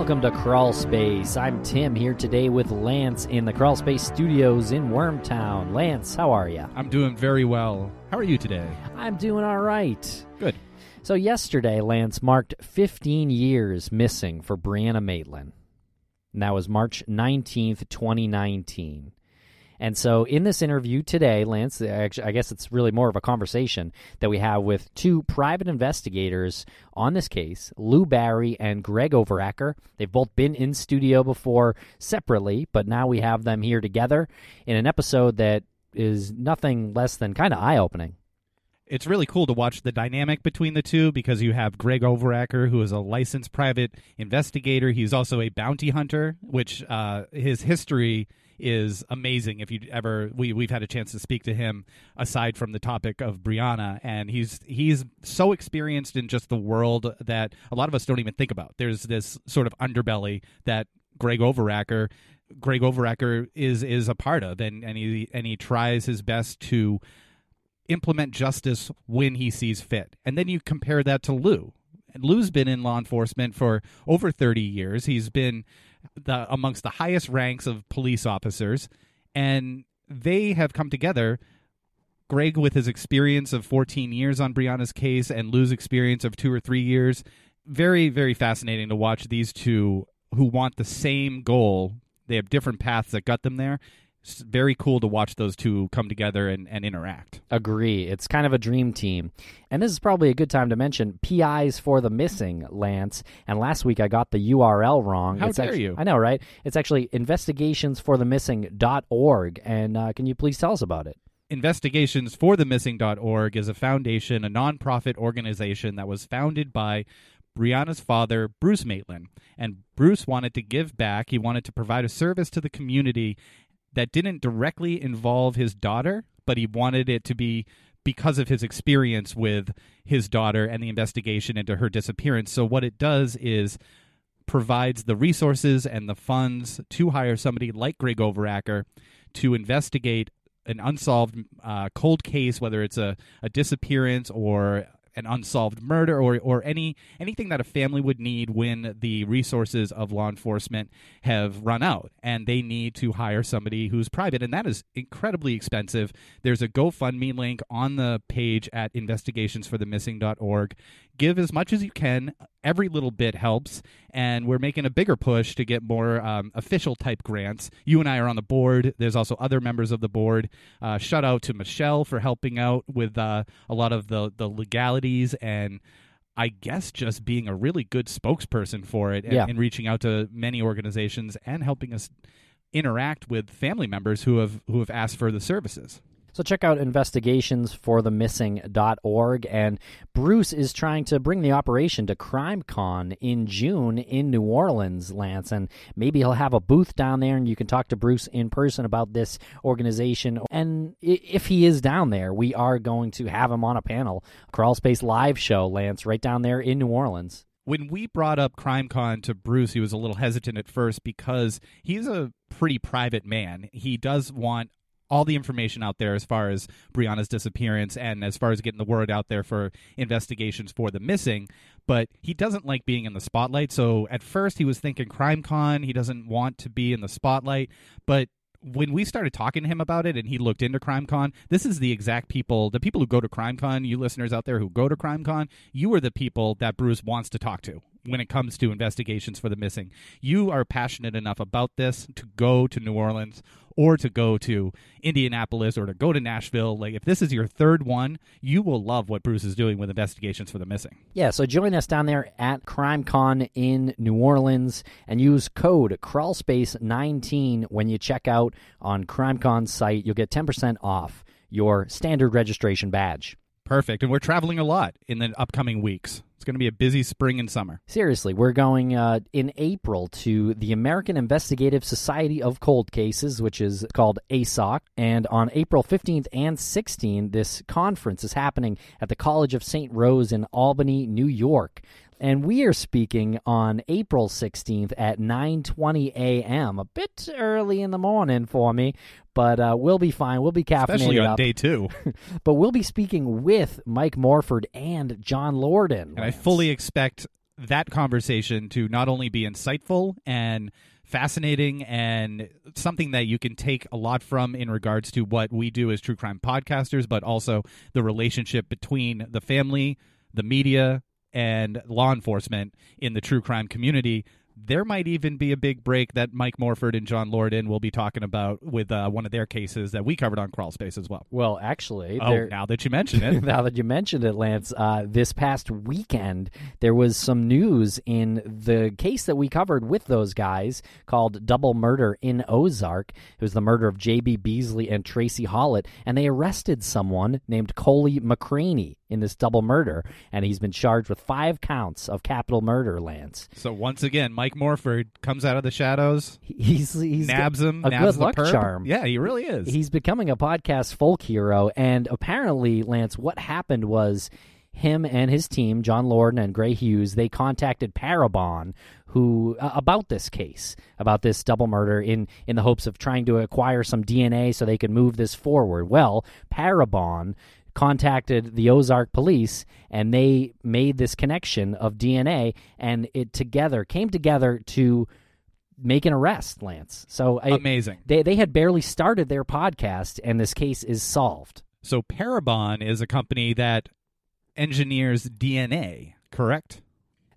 Welcome to Crawl Space. I'm Tim here today with Lance in the Crawl Space Studios in Wormtown. Lance, how are you? I'm doing very well. How are you today? I'm doing all right. Good. So yesterday, Lance marked 15 years missing for Brianna Maitland. And that was March 19th, 2019. And so, in this interview today, Lance, I guess it's really more of a conversation that we have with two private investigators on this case, Lou Barry and Greg Overacker. They've both been in studio before separately, but now we have them here together in an episode that is nothing less than kind of eye opening. It's really cool to watch the dynamic between the two because you have Greg Overacker, who is a licensed private investigator. He's also a bounty hunter, which uh, his history is amazing. If you ever we we've had a chance to speak to him aside from the topic of Brianna, and he's he's so experienced in just the world that a lot of us don't even think about. There's this sort of underbelly that Greg Overacker Greg Overacker is is a part of, and and he and he tries his best to implement justice when he sees fit. And then you compare that to Lou. And Lou's been in law enforcement for over 30 years. He's been the, amongst the highest ranks of police officers, and they have come together. Greg, with his experience of 14 years on Brianna's case, and Lou's experience of two or three years, very, very fascinating to watch these two who want the same goal. They have different paths that got them there, very cool to watch those two come together and, and interact. Agree. It's kind of a dream team. And this is probably a good time to mention PIs for the missing, Lance. And last week I got the URL wrong. How it's dare actually, you? I know, right? It's actually investigationsforthemissing.org. And uh, can you please tell us about it? Investigationsforthemissing.org is a foundation, a nonprofit organization that was founded by Brianna's father, Bruce Maitland. And Bruce wanted to give back. He wanted to provide a service to the community that didn't directly involve his daughter, but he wanted it to be because of his experience with his daughter and the investigation into her disappearance. So what it does is provides the resources and the funds to hire somebody like Greg Overacker to investigate an unsolved uh, cold case, whether it's a, a disappearance or an unsolved murder or or any anything that a family would need when the resources of law enforcement have run out and they need to hire somebody who's private and that is incredibly expensive. There's a GoFundMe link on the page at investigationsforthemissing.org. Give as much as you can. Every little bit helps, and we're making a bigger push to get more um, official type grants. You and I are on the board. There's also other members of the board. Uh, shout out to Michelle for helping out with uh, a lot of the the legalities and. I guess just being a really good spokesperson for it and, Yeah. and reaching out to many organizations and helping us interact with family members who have who have asked for the services. So check out investigationsforthemissing.org and Bruce is trying to bring the operation to CrimeCon in June in New Orleans, Lance, and maybe he'll have a booth down there and you can talk to Bruce in person about this organization. And if he is down there, we are going to have him on a panel, Crawl Space live show, Lance, right down there in New Orleans. when we brought up CrimeCon to Bruce, he was a little hesitant at first because he's a pretty private man. He does want all the information out there as far as Brianna's disappearance and as far as getting the word out there for investigations for the missing. But he doesn't like being in the spotlight. So at first he was thinking CrimeCon. He doesn't want to be in the spotlight. But when we started talking to him about it and he looked into CrimeCon, this is the exact people, the people who go to CrimeCon, you listeners out there who go to CrimeCon, you are the people that Bruce wants to talk to when it comes to investigations for the missing. You are passionate enough about this to go to New Orleans or to go to Indianapolis or to go to Nashville. Like if this is your third one, you will love what Bruce is doing with investigations for the missing. Yeah, so join us down there at CrimeCon in New Orleans and use code crawlspace19 when you check out on CrimeCon's site. You'll get 10% off your standard registration badge. Perfect. And we're traveling a lot in the upcoming weeks. It's going to be a busy spring and summer. Seriously, we're going uh, in April to the American Investigative Society of Cold Cases, which is called ASOC. And on April 15th and 16th, this conference is happening at the College of St. Rose in Albany, New York and we are speaking on April 16th at 9:20 a.m. A bit early in the morning for me, but uh, we'll be fine. We'll be caffeinated Especially on up. day two. but we'll be speaking with Mike Morford and John Lorden. And I fully expect that conversation to not only be insightful and fascinating and something that you can take a lot from in regards to what we do as true crime podcasters, but also the relationship between the family, the media, and law enforcement in the true crime community. There might even be a big break that Mike Morford and John Lorden will be talking about with uh, one of their cases that we covered on Crawl Space as well. Well, actually, Oh, there- now that you mention it, now that you mentioned it, Lance, uh, this past weekend there was some news in the case that we covered with those guys called Double Murder in Ozark. It was the murder of J.B. Beasley and Tracy Hawlett, and they arrested someone named Coley McCraney in this double murder, and he's been charged with five counts of capital murder, Lance. so once again, Mike Morford comes out of the shadows, He's he's nabs him, a nabs good the luck perp. charm. Yeah, he really is. He's becoming a podcast folk hero, and apparently, Lance, what happened was him and his team, John Lorden and Gray Hughes, they contacted Parabon, who uh, about this case, about this double murder, in in the hopes of trying to acquire some DNA so they could move this forward. Well, Parabon contacted the Ozark police and they made this connection of DNA and it together came together to make an arrest Lance so I, Amazing. they they had barely started their podcast and this case is solved. So Parabon is a company that engineers DNA, correct?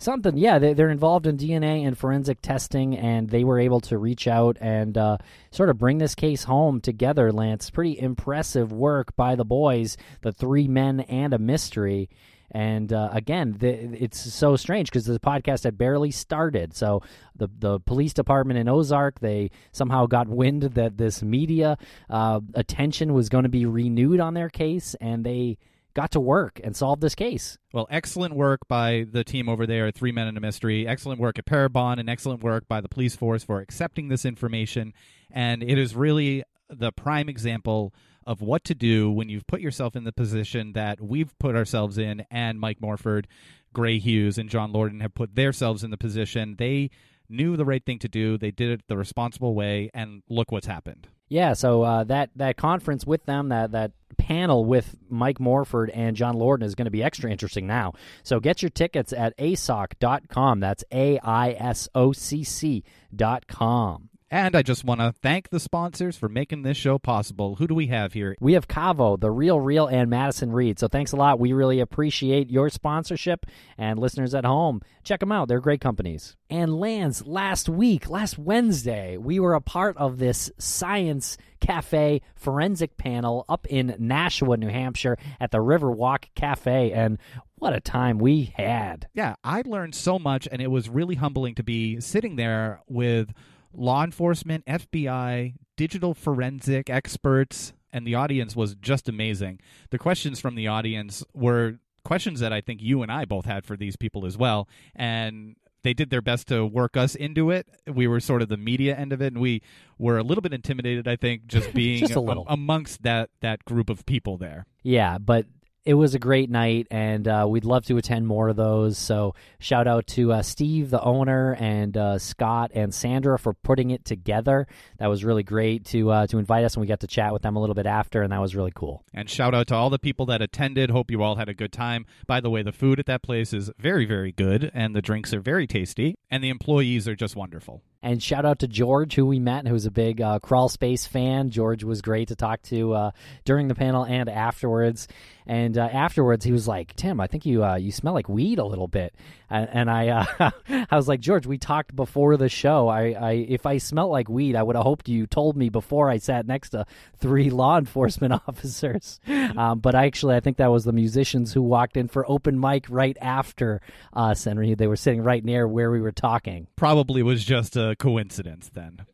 Something, yeah, they, they're involved in DNA and forensic testing, and they were able to reach out and uh, sort of bring this case home together. Lance, pretty impressive work by the boys, the three men and a mystery. And uh, again, the, it's so strange because the podcast had barely started. So the the police department in Ozark they somehow got wind that this media uh, attention was going to be renewed on their case, and they got to work and solve this case. Well, excellent work by the team over there at Three Men in a Mystery. Excellent work at Parabon, and excellent work by the police force for accepting this information. And it is really the prime example of what to do when you've put yourself in the position that we've put ourselves in, and Mike Morford, Gray Hughes, and John Lorden have put themselves in the position. They knew the right thing to do. They did it the responsible way, and look what's happened. Yeah, so uh, that that conference with them, that that panel with Mike Morford and John Lorden is going to be extra interesting now. So get your tickets at asoc.com. That's A I S O C C dot com. And I just want to thank the sponsors for making this show possible. Who do we have here? We have Cavo, The Real Real, and Madison Reed. So thanks a lot. We really appreciate your sponsorship and listeners at home. Check them out. They're great companies. And Lance, last week, last Wednesday, we were a part of this Science Cafe forensic panel up in Nashua, New Hampshire at the Riverwalk Cafe. And what a time we had. Yeah, I learned so much, and it was really humbling to be sitting there with law enforcement, FBI, digital forensic experts, and the audience was just amazing. The questions from the audience were questions that I think you and I both had for these people as well. And they did their best to work us into it. We were sort of the media end of it, and we were a little bit intimidated, I think, just being Just a little. amongst that, that group of people there. Yeah, but it was a great night, and uh, we'd love to attend more of those. So, shout out to uh, Steve, the owner, and uh, Scott and Sandra for putting it together. That was really great to uh, to invite us, and we got to chat with them a little bit after, and that was really cool. And shout out to all the people that attended. Hope you all had a good time. By the way, the food at that place is very, very good, and the drinks are very tasty, and the employees are just wonderful. And shout out to George, who we met, who's a big uh, Crawl Space fan. George was great to talk to uh, during the panel and afterwards. And uh, afterwards, he was like, "Tim, I think you uh, you smell like weed a little bit." And, and I uh, I was like, "George, we talked before the show. I, I if I smelt like weed, I would have hoped you told me before I sat next to three law enforcement officers." Um, but actually, I think that was the musicians who walked in for open mic right after us, and they were sitting right near where we were talking. Probably was just a coincidence then.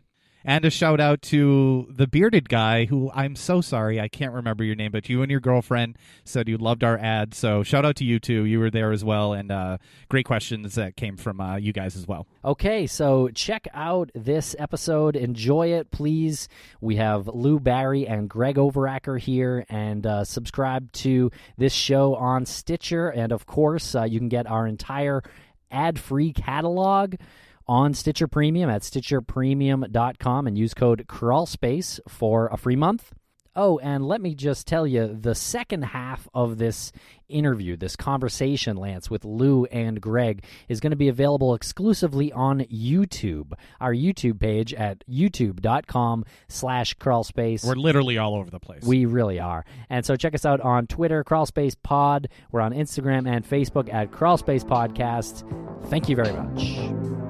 And a shout out to the bearded guy who I'm so sorry I can't remember your name, but you and your girlfriend said you loved our ad. So shout out to you two. You were there as well, and uh, great questions that came from uh, you guys as well. Okay, so check out this episode. Enjoy it, please. We have Lou Barry and Greg Overacker here, and uh, subscribe to this show on Stitcher. And of course, uh, you can get our entire ad free catalog on Stitcher Premium at stitcherpremium.com and use code crawlspace for a free month. Oh, and let me just tell you the second half of this interview, this conversation, Lance, with Lou and Greg, is going to be available exclusively on YouTube. Our YouTube page at youtube.com slash crawlspace. We're literally all over the place. We really are. And so check us out on Twitter, Crawlspace Pod. We're on Instagram and Facebook at Crawlspace Podcast. Thank you very much.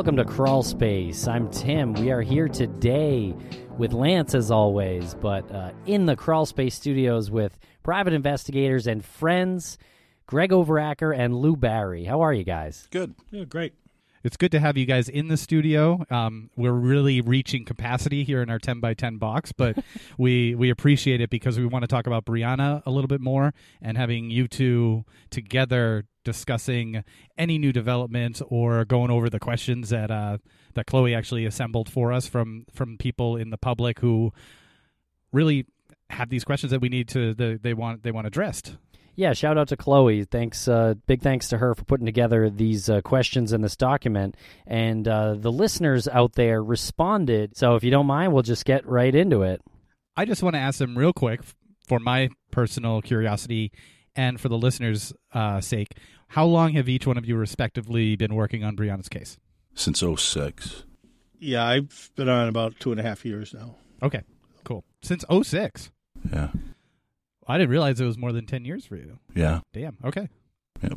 Welcome to Crawl Space. I'm Tim. We are here today with Lance, as always, but uh, in the Crawl Space studios with private investigators and friends, Greg Overacker and Lou Barry. How are you guys? Good. Yeah, great. It's good to have you guys in the studio. Um, we're really reaching capacity here in our 10 by 10 box, but we, we appreciate it because we want to talk about Brianna a little bit more and having you two together discussing any new developments or going over the questions that uh, that Chloe actually assembled for us from from people in the public who really have these questions that we need to the, they want they want addressed. Yeah, shout out to Chloe. Thanks, uh, big thanks to her for putting together these uh, questions in this document. And uh, the listeners out there responded. So if you don't mind, we'll just get right into it. I just want to ask them real quick for my personal curiosity and for the listeners' uh, sake, how long have each one of you respectively been working on Brianna's case? Since 06. Yeah, I've been on about two and a half years now. Okay, cool. Since 06. Yeah. I didn't realize it was more than 10 years for you. Yeah. Damn. Okay. yeah.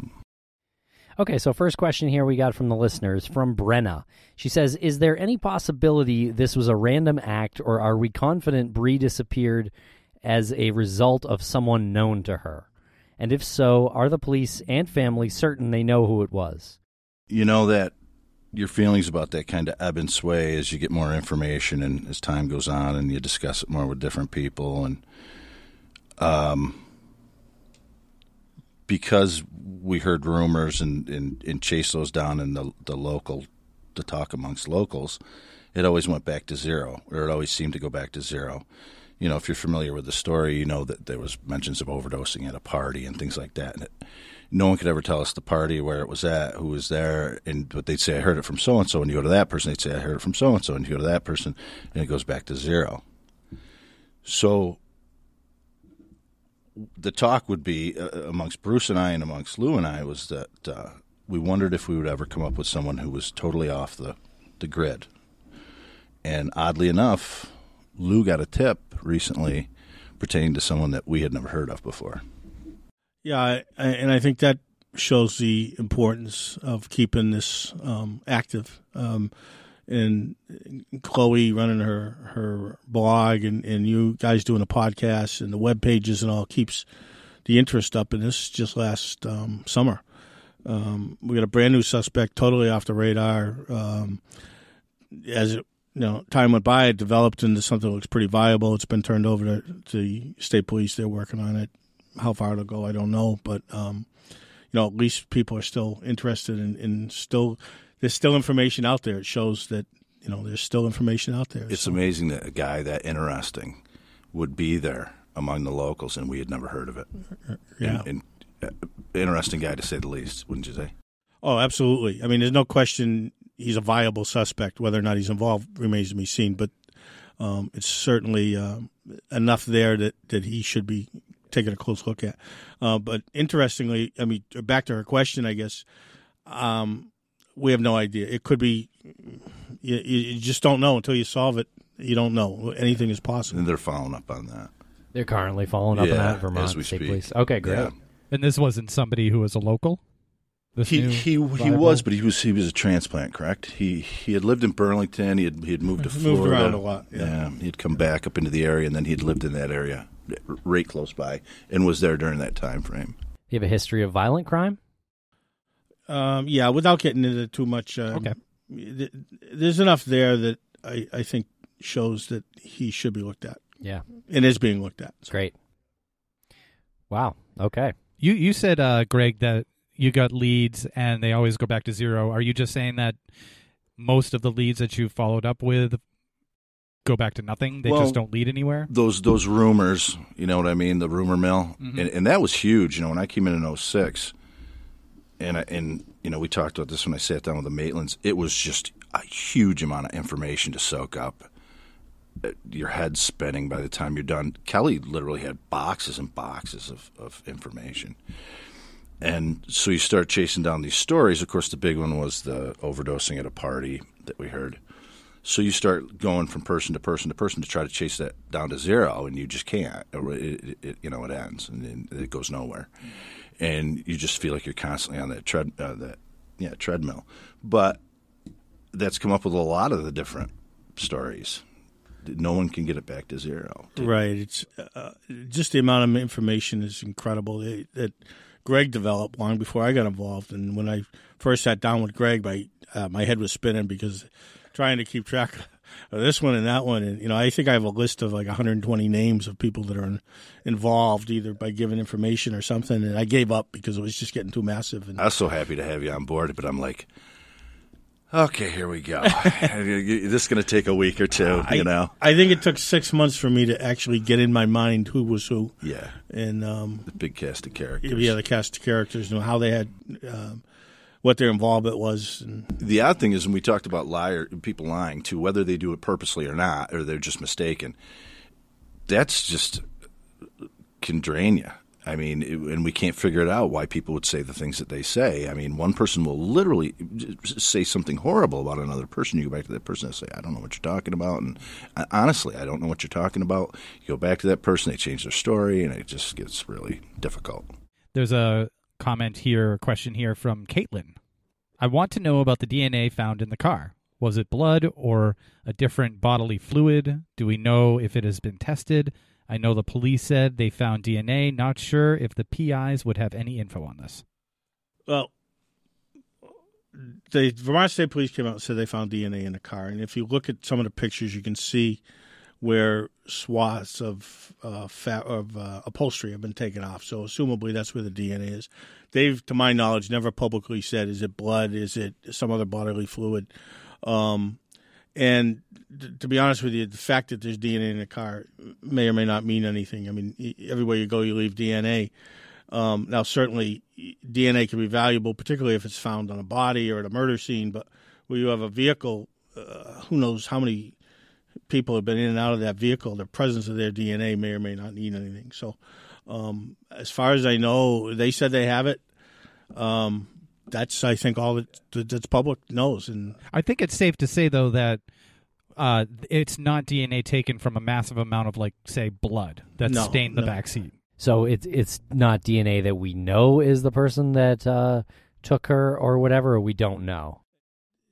Okay, so first question here we got from the listeners from Brenna. She says, "Is there any possibility this was a random act, or are we confident Bree disappeared as a result of someone known to her? And if so, are the police and family certain they know who it was?" You know that your feelings about that kind of ebb and sway as you get more information and as time goes on and you discuss it more with different people and um because we heard rumors and, and, and chased those down in the the local to talk amongst locals, it always went back to zero, or it always seemed to go back to zero. You know, if you're familiar with the story, you know that there was mentions of overdosing at a party and things like that. And it, no one could ever tell us the party where it was at, who was there, and but they'd say I heard it from so and so, and you go to that person, they'd say I heard it from so and so, and you go to that person, and it goes back to zero. So the talk would be uh, amongst Bruce and I and amongst Lou and I was that uh, we wondered if we would ever come up with someone who was totally off the, the grid. And oddly enough, Lou got a tip recently pertaining to someone that we had never heard of before. Yeah, I, and I think that shows the importance of keeping this um, active. Um, and Chloe running her her blog, and, and you guys doing a podcast, and the web pages and all keeps the interest up. And this just last um, summer, um, we got a brand new suspect, totally off the radar. Um, as it you know, time went by, it developed into something that looks pretty viable. It's been turned over to, to the state police. They're working on it. how far it'll go, I don't know. But um, you know, at least people are still interested in, in still. There's still information out there. It shows that you know there's still information out there. It's so. amazing that a guy that interesting would be there among the locals, and we had never heard of it. Yeah. And, and, uh, interesting guy to say the least, wouldn't you say? Oh, absolutely. I mean, there's no question he's a viable suspect. Whether or not he's involved remains to be seen. But um, it's certainly um, enough there that, that he should be taking a close look at. Uh, but interestingly, I mean, back to her question, I guess um, we have no idea. It could be you, you just don't know until you solve it. You don't know. Anything is possible. And they're following up on that. They're currently following up Yeah, on that Vermont as we State speak. Police. Okay, great. Yeah. And this wasn't somebody who was a local. This He new he he rival? was, but he was he was a transplant, correct? He he had lived in Burlington. He had he had moved to Moved Florida. around a lot, yeah. he had come back up into the area, and then he'd lived in that area, r- right close by, and was there during that time frame. You have a history of violent crime? Um, yeah, without getting into too much. Um, Okay. th- There's enough there that I, I think shows that he should be looked at Yeah, and is being looked at. great. Wow. Okay. You you said, uh, Greg, that you got leads and they always go back to zero. Are you just saying that most of the leads that you followed up with go back to nothing? They Well, just don't lead anywhere. Those those rumors, you know what I mean? The rumor mill, Mhm. and, and that was huge. You know, when I came in in 06, and I, and you know we talked about this when I sat down with the Maitlands. It was just a huge amount of information to soak up. Uh, Your head's spinning by the time you're done. Kelly literally had boxes and boxes of, of information. And so you start chasing down these stories. Of course, the big one was the overdosing at a party that we heard. So you start going from person to person to person to try to chase that down to zero, and you just can't. It, it, it, you know, it ends and it goes nowhere, and you just feel like you're constantly on that tread, uh, that yeah treadmill. But that's come up with a lot of the different stories. No one can get it back to zero. Right. It's uh, just the amount of information is incredible that, Greg developed long before I got involved. And when I first sat down with Greg, my uh, my head was spinning because trying to keep track of this one and that one. And you know, I think I have a list of like 120 names of people that are in, involved, either by giving information or something. And I gave up because it was just getting too massive. And I was so happy to have you on board, but I'm like, okay, here we go. this is going to take a week or two, I, you know. I think it took six months for me to actually get in my mind who was who. Yeah, And um, the big cast of characters. yeah, the cast of characters, and how they had, um, what their involvement was, and The odd thing is when we talked about liar people lying too, whether they do it purposely or not, or they're just mistaken. That's just can drain you. I mean, and we can't figure it out why people would say the things that they say. I mean, one person will literally say something horrible about another person. You go back to that person and say, "I don't know what you're talking about," and uh, honestly, I don't know what you're talking about. You go back to that person, they change their story, and it just gets really difficult. There's a comment here, question here from Caitlin. I want to know about the DNA found in the car. Was it blood or a different bodily fluid? Do we know if it has been tested? I know the police said they found DNA. Not sure if the PIs would have any info on this. well, the Vermont State Police came out and said they found DNA in the car, and if you look at some of the pictures, you can see where swaths of uh, of uh, upholstery have been taken off. So, assumably, that's where the DNA is. They've, to my knowledge, never publicly said is it blood, is it some other bodily fluid. Um, and to be honest with you, the fact that there's DNA in the car may or may not mean anything. I mean, everywhere you go, you leave DNA. Um, now, certainly, DNA can be valuable, particularly if it's found on a body or at a murder scene. But where you have a vehicle, uh, who knows how many people have been in and out of that vehicle? The presence of their DNA may or may not mean anything. So, um, as far as I know, they said they have it. Um, that's, I think, all that that's public knows. And I think it's safe to say, though, that uh, it's not DNA taken from a massive amount of, like, say, blood that No, stained the no. back seat. So it's it's not DNA that we know is the person that uh, took her or whatever, or we don't know.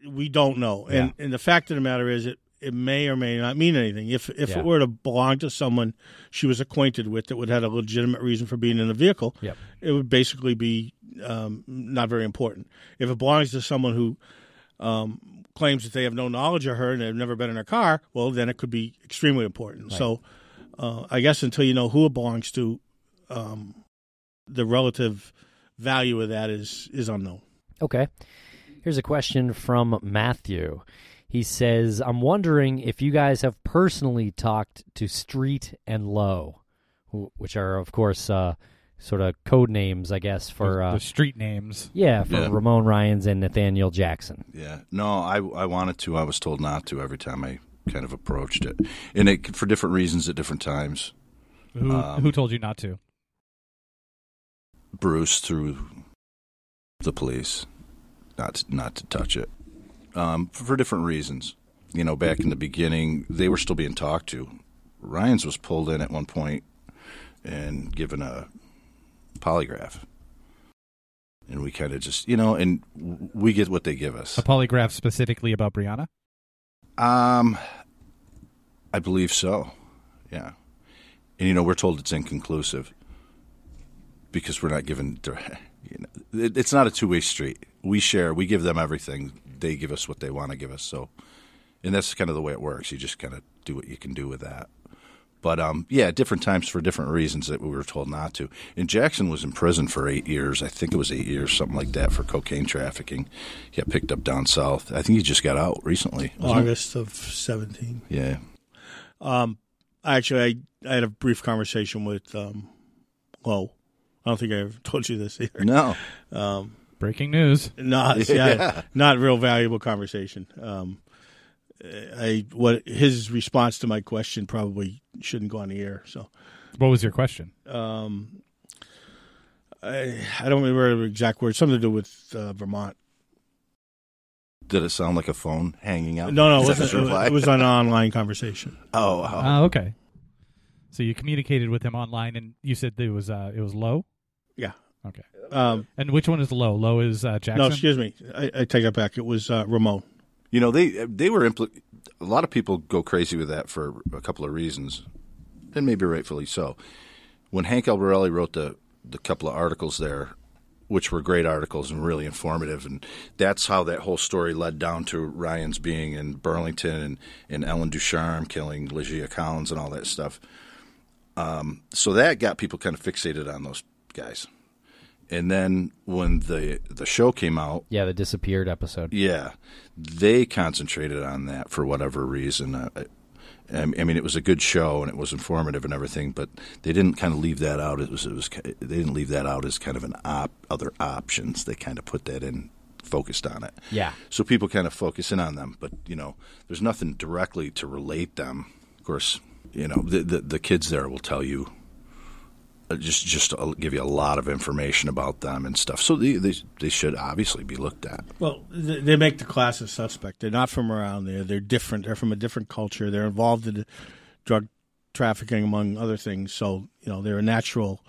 we don't know. And and the fact of the matter is, it it may or may not mean anything. If if Yeah. it were to belong to someone she was acquainted with that would have had a legitimate reason for being in the vehicle, Yep. it would basically be um, not very important. If it belongs to someone who um, claims that they have no knowledge of her and they've never been in her car, well, then it could be extremely important. So, uh, I guess until you know who it belongs to, um, the relative value of that is is unknown. Okay. Here's a question from Matthew. He says, I'm wondering if you guys have personally talked to Street and Low, who, which are, of course, uh, sort of code names, I guess, for. the, Uh, the street names. yeah, for Yeah. Ramon Ryans and Nathaniel Jackson. Yeah, no, I I wanted to. I was told not to every time I kind of approached it, and it for different reasons at different times. Who Um, who told you not to? Bruce through the police, not to, not to touch it, um, for, different reasons. You know, back in the beginning, they were still being talked to. Ryans was pulled in at one point and given a polygraph, and we kind of just, you know, and we get what they give us. A polygraph specifically about Brianna. Um, I believe so. Yeah, and you know we're told it's inconclusive because we're not given. You know, it, it's not a two way street. We share. We give them everything. They give us what they want to give us. So, and that's kind of the way it works. You just kind of do what you can do with that. But um, yeah, different times for different reasons that we were told not to. And Jackson was in prison for eight years. I think it was eight years, something like that, for cocaine trafficking. He got picked up down south. I think he just got out recently. August of seventeen. Yeah. Um, actually, I, I had a brief conversation with um, Lowe. I don't think I ever told you this either. No. Um, Breaking news. not yeah, not real valuable conversation. Um, I what his response to my question probably shouldn't go on the air. So What was your question? um, I I don't remember the exact words. Something to do with uh, Vermont. Did it sound like a phone hanging out? No, no, it Is that wasn't. It was, an online conversation. Oh, wow. Oh, okay. So you communicated with him online, and you said it was uh, it was low. Yeah. Okay. Um, And which one is low? Low is uh, Jackson. no, excuse me. I, I take that back. It was uh, Ramon. You know, they they were impl- a lot of people go crazy with that for a couple of reasons, and maybe rightfully so. When Hank Albarelli wrote the the couple of articles there, which were great articles and really informative, and that's how that whole story led down to Ryans being in Burlington and, and Ellen Ducharme killing Lydia Collins and all that stuff. Um, so that got people kind of fixated on those guys. And then when the the show came out, Yeah, the disappeared episode. yeah, they concentrated on that for whatever reason. Uh, I, I mean, it was a good show and it was informative and everything, but they didn't kind of leave that out. It was, it was, they didn't leave that out as kind of an op, other options. They kind of put that in, focused on it. Yeah. So people kind of focus in on them, but you know, there's nothing directly to relate them. Of course, you know, the the, the kids there will tell you just just to give you a lot of information about them and stuff. So they they, they should obviously be looked at. Well, they make the class a suspect. They're not from around there. They're different. They're from a different culture. They're involved in drug trafficking, among other things. So, you know, they're a natural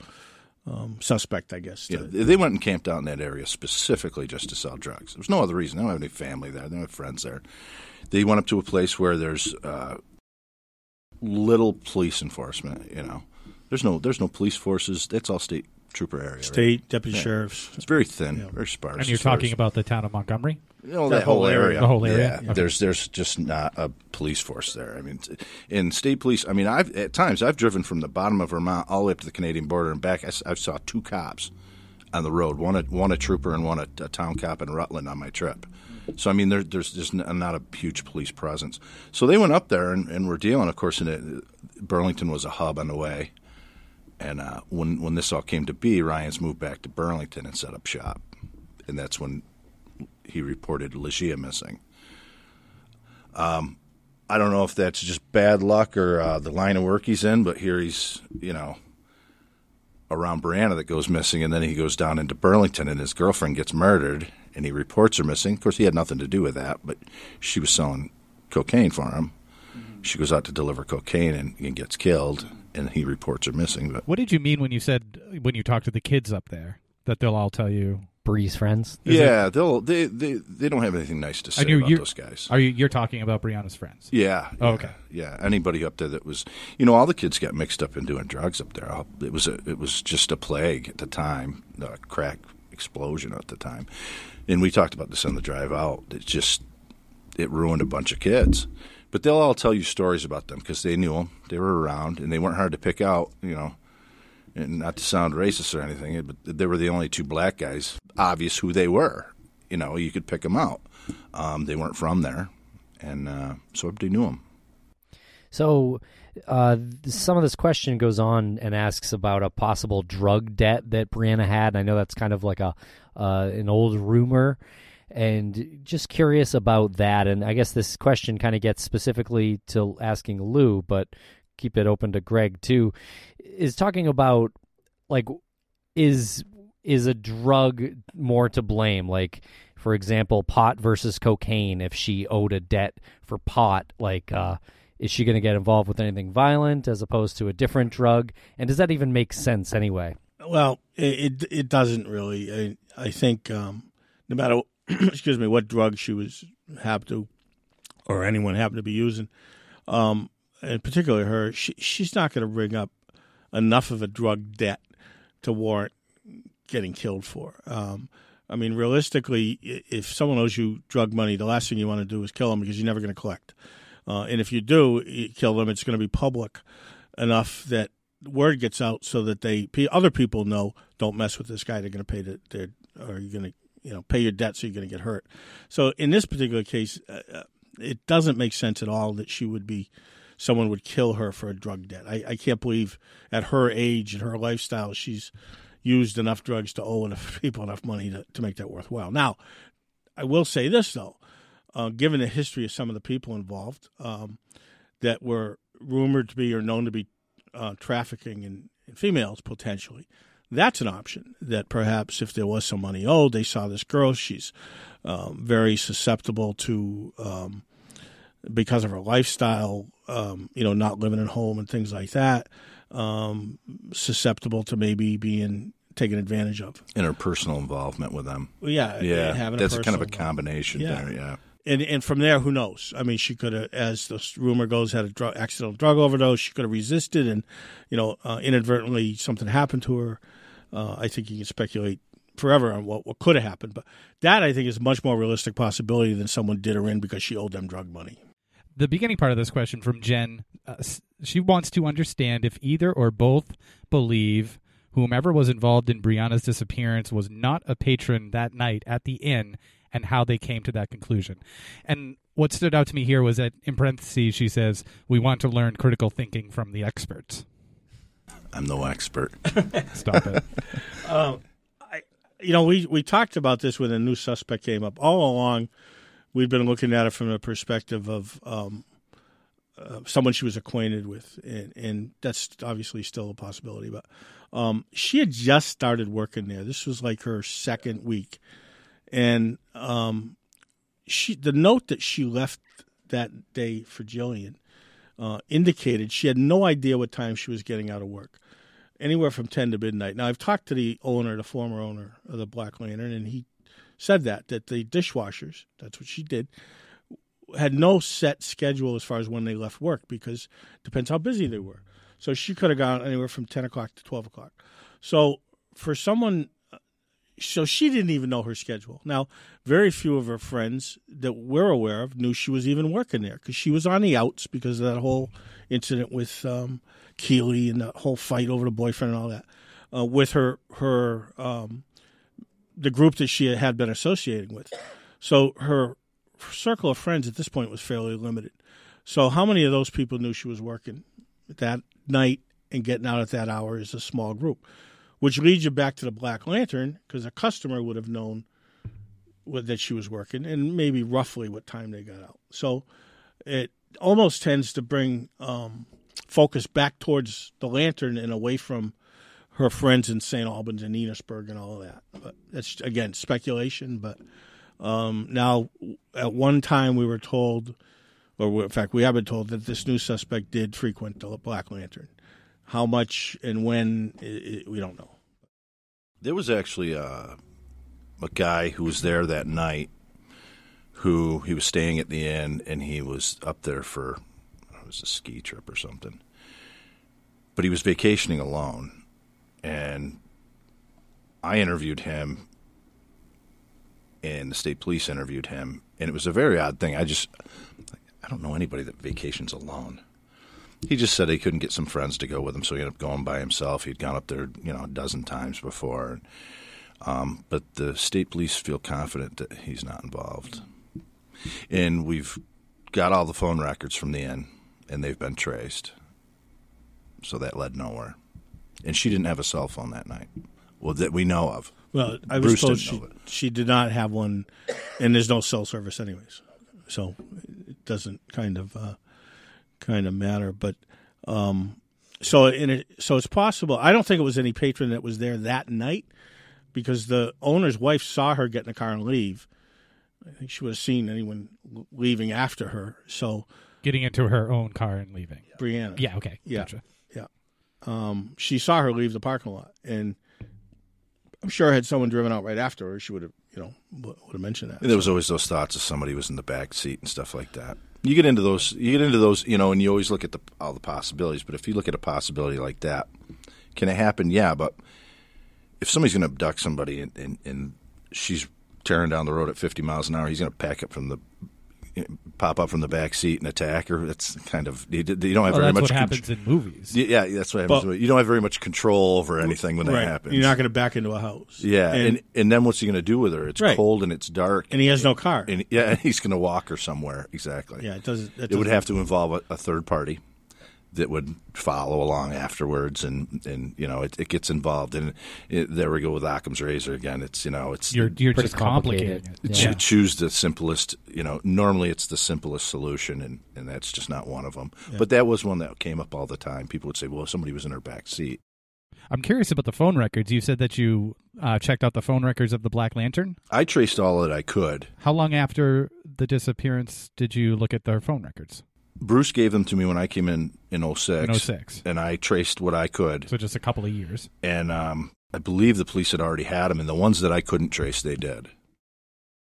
um, suspect, I guess. Yeah, they went and camped out in that area specifically just to sell drugs. There's no other reason. They don't have any family there. They don't have friends there. They went up to a place where there's uh, little police enforcement. You know, there's no there's no police forces. That's all state trooper area. right? State deputy Yeah. sheriffs. It's very thin, Yeah. very sparse. And you're talking as- about the town of Montgomery. you know, That that, whole whole area. area. The whole area? Yeah. Okay. There's there's just not a police force there. I mean, in state police. I mean, I've at times I've driven from the bottom of Vermont all the way up to the Canadian border and back. I saw two cops on the road. One a, one a trooper and one a, a town cop in Rutland on my trip. So I mean, there, there's just not a huge police presence. So they went up there and, and were dealing. Of course, in it, Burlington was a hub on the way. And uh, when when this all came to be, Ryans moved back to Burlington and set up shop, and that's when he reported Lydia missing. Um, I don't know if that's just bad luck or uh, the line of work he's in, but here he's, you know, around Brianna that goes missing, and then he goes down into Burlington, and his girlfriend gets murdered, and he reports her missing. Of course, he had nothing to do with that, but she was selling cocaine for him. She goes out to deliver cocaine and, and gets killed, and he reports are missing. But What did you mean when you said when you talked to the kids up there that they'll all tell you? Bree's friends. Is yeah, they'll they, they they don't have anything nice to say And you're- about you're- those guys. Are you you're talking about Brianna's friends? Yeah. Oh, yeah, okay. Yeah. Anybody up there that was, you know, all the kids got mixed up in doing drugs up there. It was a, it was just a plague at the time, a crack explosion at the time, and we talked about this on the drive out. It just it ruined a bunch of kids. But they'll all tell you stories about them because they knew them, they were around, and they weren't hard to pick out. You know, and not to sound racist or anything, but they were the only two black guys. Obvious who they were. You know, you could pick them out. Um, they weren't from there, and uh, so everybody knew them. So, uh, some of this question goes on and asks about a possible drug debt that Brianna had. And I know that's kind of like a uh, an old rumor, and just curious about that. And I guess this question kind of gets specifically to asking Lou, but keep it open to Greg too. Is talking about like is is a drug more to blame? Like, for example, pot versus cocaine. If she owed a debt for pot, like. Uh, is she going to get involved with anything violent as opposed to a different drug? And does that even make sense anyway? Well, it it, it doesn't really. I, I think um, no matter excuse me what drug she was happened to, or anyone happened to be using, um, and particularly her, she, she's not going to bring up enough of a drug debt to warrant getting killed for. Um, I mean, realistically, if someone owes you drug money, the last thing you want to do is kill them because you're never going to collect. Uh, and if you do you kill them, it's going to be public enough that word gets out so that they other people know don't mess with this guy. They're going to pay the, their or you're going to you know pay your debt, so you're going to get hurt. So in this particular case, uh, uh, it doesn't make sense at all that she would be someone would kill her for a drug debt. I, I can't believe at her age and her lifestyle she's used enough drugs to owe enough people enough money to, to make that worthwhile. Now, I will say this though uh, given the history of some of the people involved um, that were rumored to be or known to be uh, trafficking in, in, females potentially. That's an option that perhaps if there was some money owed, they saw this girl, she's um, very susceptible to, um, because of her lifestyle, um, you know, not living at home and things like that, um, susceptible to maybe being taken advantage of. In her personal involvement with them. Yeah, yeah, that's kind of a combination yeah. there. Yeah, and and from there, who knows? I mean, she could have, as the rumor goes, had a drug, accidental drug overdose. She could have resisted, and you know, uh, inadvertently something happened to her. Uh, I think you can speculate forever on what, what could have happened, but that I think is much more realistic possibility than someone did her in because she owed them drug money. The beginning part of this question from Jen, uh, she wants to understand if either or both believe whomever was involved in Brianna's disappearance was not a patron that night at the inn and how they came to that conclusion. And what stood out to me here was that in parentheses she says, "We want to learn critical thinking from the experts." I'm no expert. Stop it. Um, I, you know, we we talked about this when a new suspect came up. All along, we've been looking at it from the perspective of um, uh, someone she was acquainted with, and, and, that's obviously still a possibility. But um, she had just started working there. This was like her second week, and um, she the note that she left that day for Jillian uh, indicated she had no idea what time she was getting out of work, anywhere from ten to midnight. Now I've talked to the owner, the former owner of the Black Lantern, and he said that that the dishwashers, that's what she did, had no set schedule as far as when they left work because it depends how busy they were. So she could have gone anywhere from ten o'clock to twelve o'clock. So for someone so she didn't even know her schedule. Now, very few of her friends that we're aware of knew she was even working there because she was on the outs because of that whole incident with um, Keeley and that whole fight over the boyfriend and all that. Uh, with her her um, the group that she had been associating with, so her circle of friends at this point was fairly limited. So, how many of those people knew she was working that night and getting out at that hour is a small group which leads you back to the Black Lantern because a customer would have known that she was working and maybe roughly what time they got out. So it almost tends to bring um, focus back towards the lantern and away from her friends in St. Albans and Enosburg and all of that. But that's again speculation. But um, now, at one time, we were told, or in fact, we have been told that this new suspect did frequent the Black Lantern. How much and when, it, it, we don't know. There was actually a, a guy who was there that night who he was staying at the inn and he was up there for it was a ski trip or something. But he was vacationing alone and I interviewed him and the state police interviewed him and it was a very odd thing. I just I don't know anybody that vacations alone. He just said he couldn't get some friends to go with him, so he ended up going by himself. He'd gone up there, you know, a dozen times before. Um, but the state police feel confident that he's not involved. And we've got all the phone records from the inn, and they've been traced. So that led nowhere. And she didn't have a cell phone that night. Well, that we know of. Well, I was Bruce told she, she did not have one, and there's no cell service anyways, so it doesn't kind of uh, kind of matter. But um, so in it, so it's possible. I don't think it was any patron that was there that night because the owner's wife saw her get in the car and leave. I think she would have seen anyone leaving after her. So Getting into her own car and leaving. Brianna, Yeah. Okay. Yeah. Gotcha. yeah, um, she saw her leave the parking lot, and I'm sure had someone driven out right after her, she would have, you know, would have mentioned that. And there was always those thoughts of somebody was in the back seat and stuff like that. You get into those, you get into those, you know, and you always look at the all the possibilities. But if you look at a possibility like that, can it happen? Yeah, but if somebody's going to abduct somebody and, and, and she's tearing down the road at 50 miles an hour, he's going to pack up from the pop up from the back seat and attack her. That's kind of you, you don't have Well, very that's much. what con- happens in movies. yeah, that's what happens. But- you don't have very much control over anything when that right. happens. You're not going to back into a house. Yeah, and, and, and then what's he going to do with her? It's Right. cold and it's dark, and he has no car. and yeah, he's going to walk her somewhere. Exactly. yeah, it doesn't. It would doesn't- have to involve a, a third party that would follow along afterwards, and and you know it, it gets involved. And it, there we go with Occam's razor again. It's you know it's You're you're just complicating complicated. it. cho- Yeah. choose the simplest. You know, normally it's the simplest solution, and and that's just not one of them. But that was one that came up all the time. People would say, "Well, somebody was in her back seat." I'm curious about the phone records. You said that you uh, checked out the phone records of the Black Lantern. I traced all that I could. How long after the disappearance did you look at their phone records? Bruce gave them to me when I came in in 06. In 06. And I traced what I could. So just a couple of years. And um, I believe the police had already had them, and the ones that I couldn't trace, they did.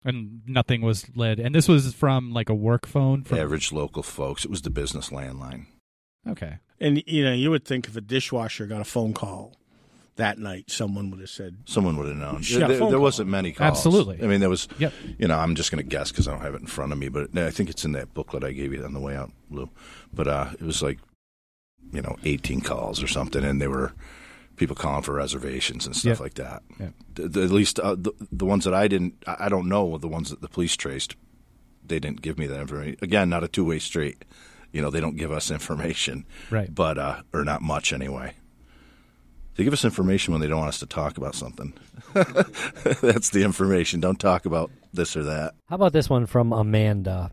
And nothing was led. And this was from like a work phone? From, Average local folks. It was the business landline. Okay. And you know, you would think if a dishwasher got a phone call that night, someone would have said, Someone would have known. She There, there wasn't many calls. Absolutely. I mean, there was. Yep. You know, I'm just going to guess because I don't have it in front of me, but I think it's in that booklet I gave you on the way out, Lou. But uh, it was like, you know, 18 calls or something, and they were people calling for reservations and stuff Yep. like that. Yep. The, the, at least uh, the, the ones that I didn't, I I don't know the ones that the police traced. They didn't give me that information. Again, not a two way street. You know, they don't give us information, Right. But uh, or not much anyway. They give us information when they don't want us to talk about something. That's the information. Don't talk about this or that. How about this one from Amanda?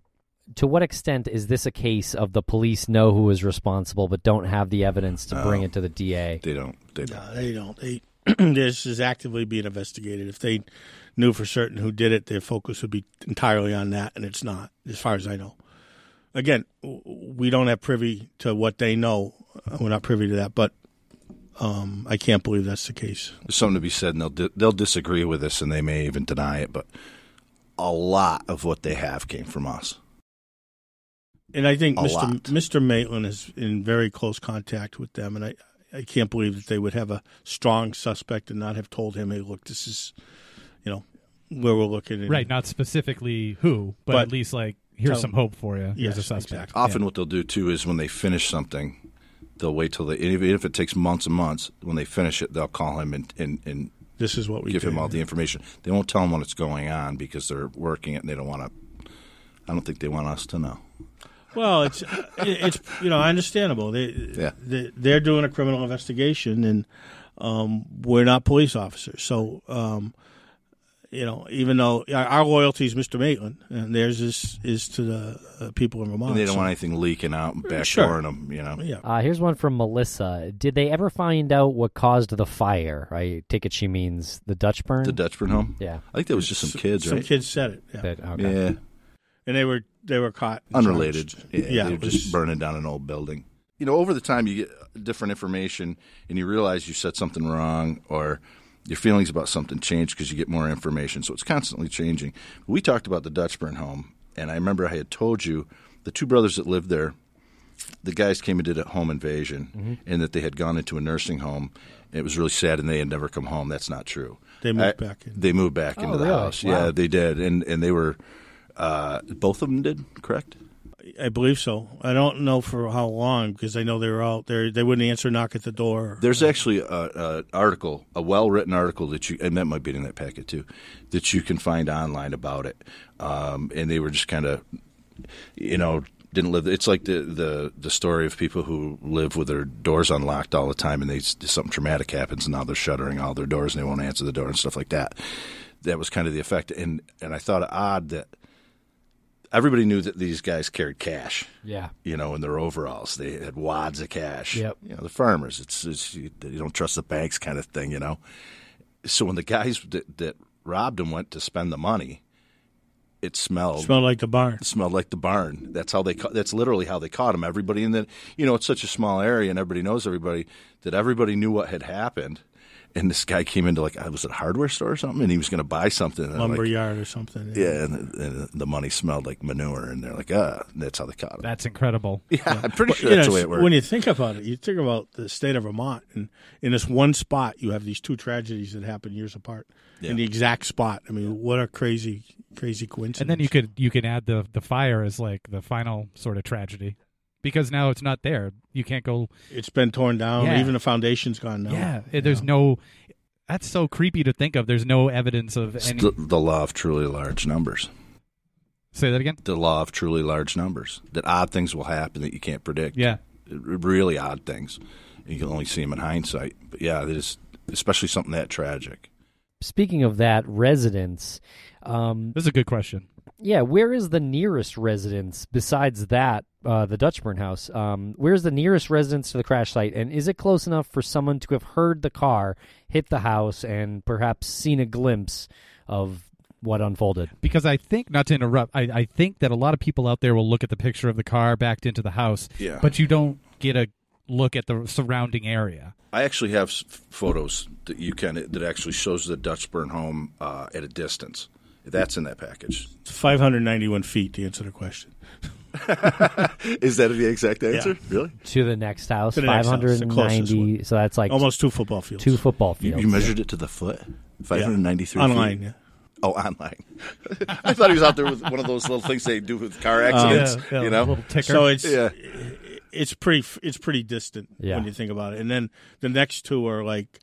To what extent is this a case of the police know who is responsible but don't have the evidence to bring Oh. it to the DA? They don't. They don't. "No, they don't. They this is actively being investigated. If they knew for certain who did it, their focus would be entirely on that, and it's not, as far as I know. Again, w- we don't have privy to what they know. We're not privy to that, but um, I can't believe that's the case. There's something to be said, and they'll di- they'll disagree with us, and they may even deny it. But a lot of what they have came from us. And I think A Mr. lot. Mr. Maitland is in very close contact with them, and I, I can't believe that they would have a strong suspect and not have told him, "Hey, look, this is, you know, where we're looking." And, Right. Not specifically who, but, But at least like, here's some hope for you. Here's Yes, a suspect. exactly. Often, Yeah. what they'll do too is when they finish something, they'll wait till they even if it takes months and months. When they finish it, they'll call him and and, and This is what we give did. him all the information. They won't tell him when it's going on because they're working it and they don't want to. I don't think they want us to know. Well, it's uh, it's you know understandable. They, Yeah. they they're doing a criminal investigation, and um, we're not police officers. So, um, you know, even though our, our loyalty is Mr. Maitland, and theirs is is to the uh, people in Vermont. And they don't so- want anything leaking out and backdooring Sure. them. You know. Yeah. Uh, here's one from Melissa. Did they ever find out what caused the fire? I take it she means the Dutchburn. The Dutchburn home. yeah. I think that was just some kids, Some right? kids said it. Yeah. That- okay. Yeah, and they were they were caught unrelated. charged. Yeah, yeah they were was- just burning down an old building. You know, over the time you get different information, and you realize you said something wrong, or your feelings about something change because you get more information. So it's constantly changing. We talked about the Dutchburn home, and I remember I had told you the two brothers that lived there. The guys came and did a home invasion, Mm-hmm. and that they had gone into a nursing home. It was really sad, and they had never come home. That's not true. They moved I- back in. They moved back into the really? house. Wow. Yeah, they did, and and they were uh, both of them did correct. I believe so. I don't know for how long because I know they were out there. They wouldn't answer knock at the door. There's actually a, a article, a well written article that you, and that might be in that packet too, that you can find online about it. Um, and they were just kind of, you know, didn't live. It's like the, the the story of people who live with their doors unlocked all the time, and they something traumatic happens, and now they're shuttering all their doors, and they won't answer the door and stuff like that. That was kind of the effect, and and I thought it odd that everybody knew that these guys carried cash. Yeah. You know, in their overalls, they had wads of cash. Yep. You know, the farmers. It's, it's you, you don't trust the banks, kind of thing. You know. So when the guys that, that robbed them went to spend the money, it smelled smelled like the barn. It smelled like the barn. That's how they. Ca- that's literally how they caught him. Everybody in the, you know, it's such a small area, and everybody knows everybody. That everybody knew what had happened, and this guy came into like, I was it a hardware store or something, and he was going to buy something. and Lumber like, yard or something. yeah, and, and the money smelled like manure, and they're like, ah, and that's how they caught him. That's incredible. Yeah, I'm pretty But, sure that's know, the way it works. When you think about it, you think about the state of Vermont, and in this one spot, you have these two tragedies that happen years apart Yeah. in the exact spot. I mean, what a crazy, crazy coincidence! And then you could you can add the the fire as like the final sort of tragedy, because now it's not there. You can't go. it's been torn down. Yeah. Even the foundation's gone now. Yeah, eh, there's no. That's so creepy to think of. There's no evidence of any. the, the law of truly large numbers. Say that again. The law of truly large numbers. That odd things will happen that you can't predict. Yeah. really odd things. You can only see them in hindsight. But yeah, it is especially something that tragic. Speaking of that, residence. Um, This is a good question. Yeah, where is the nearest residence besides that, uh, the Dutchburn house? Um, where's the nearest residence to the crash site, and is it close enough for someone to have heard the car hit the house and perhaps seen a glimpse of what unfolded? Because I think, not to interrupt, I, I think that a lot of people out there will look at the picture of the car backed into the house, Yeah. but you don't get a look at the surrounding area. I actually have photos that you can that actually shows the Dutchburn home uh, at a distance. That's in that package. It's 591 feet to answer the question. Is that the exact answer? Really? To the next house, To the next house, the closest 590. So that's like Almost two football fields. two football You, fields. you measured it to the foot? 593 online. feet? Yeah. Oh, online. I thought he was out there with one of those little things they do with car uh, accidents. yeah, you a know? little ticker. So it's Yeah. it's pretty it's pretty distant Yeah. when you think about it. And then the next two are like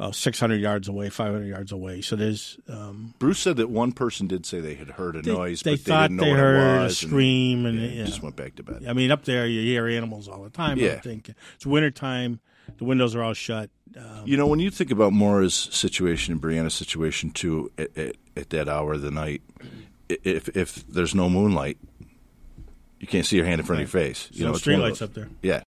uh, 600 yards away, 500 yards away. So there's um, Bruce said that one person did say they had heard a they, noise, they but they thought didn't know they what heard it a was. and- scream and, yeah, yeah. just went back to bed. I mean, up there you hear animals all the time. Yeah. I think it's wintertime. The windows are all shut. Um, You know, when you think about Maura's situation and Brianna's situation too, at, at, at that hour of the night, if if there's no moonlight, you can't see your hand in front of your face. You know, no it's one streetlights up there. Yeah,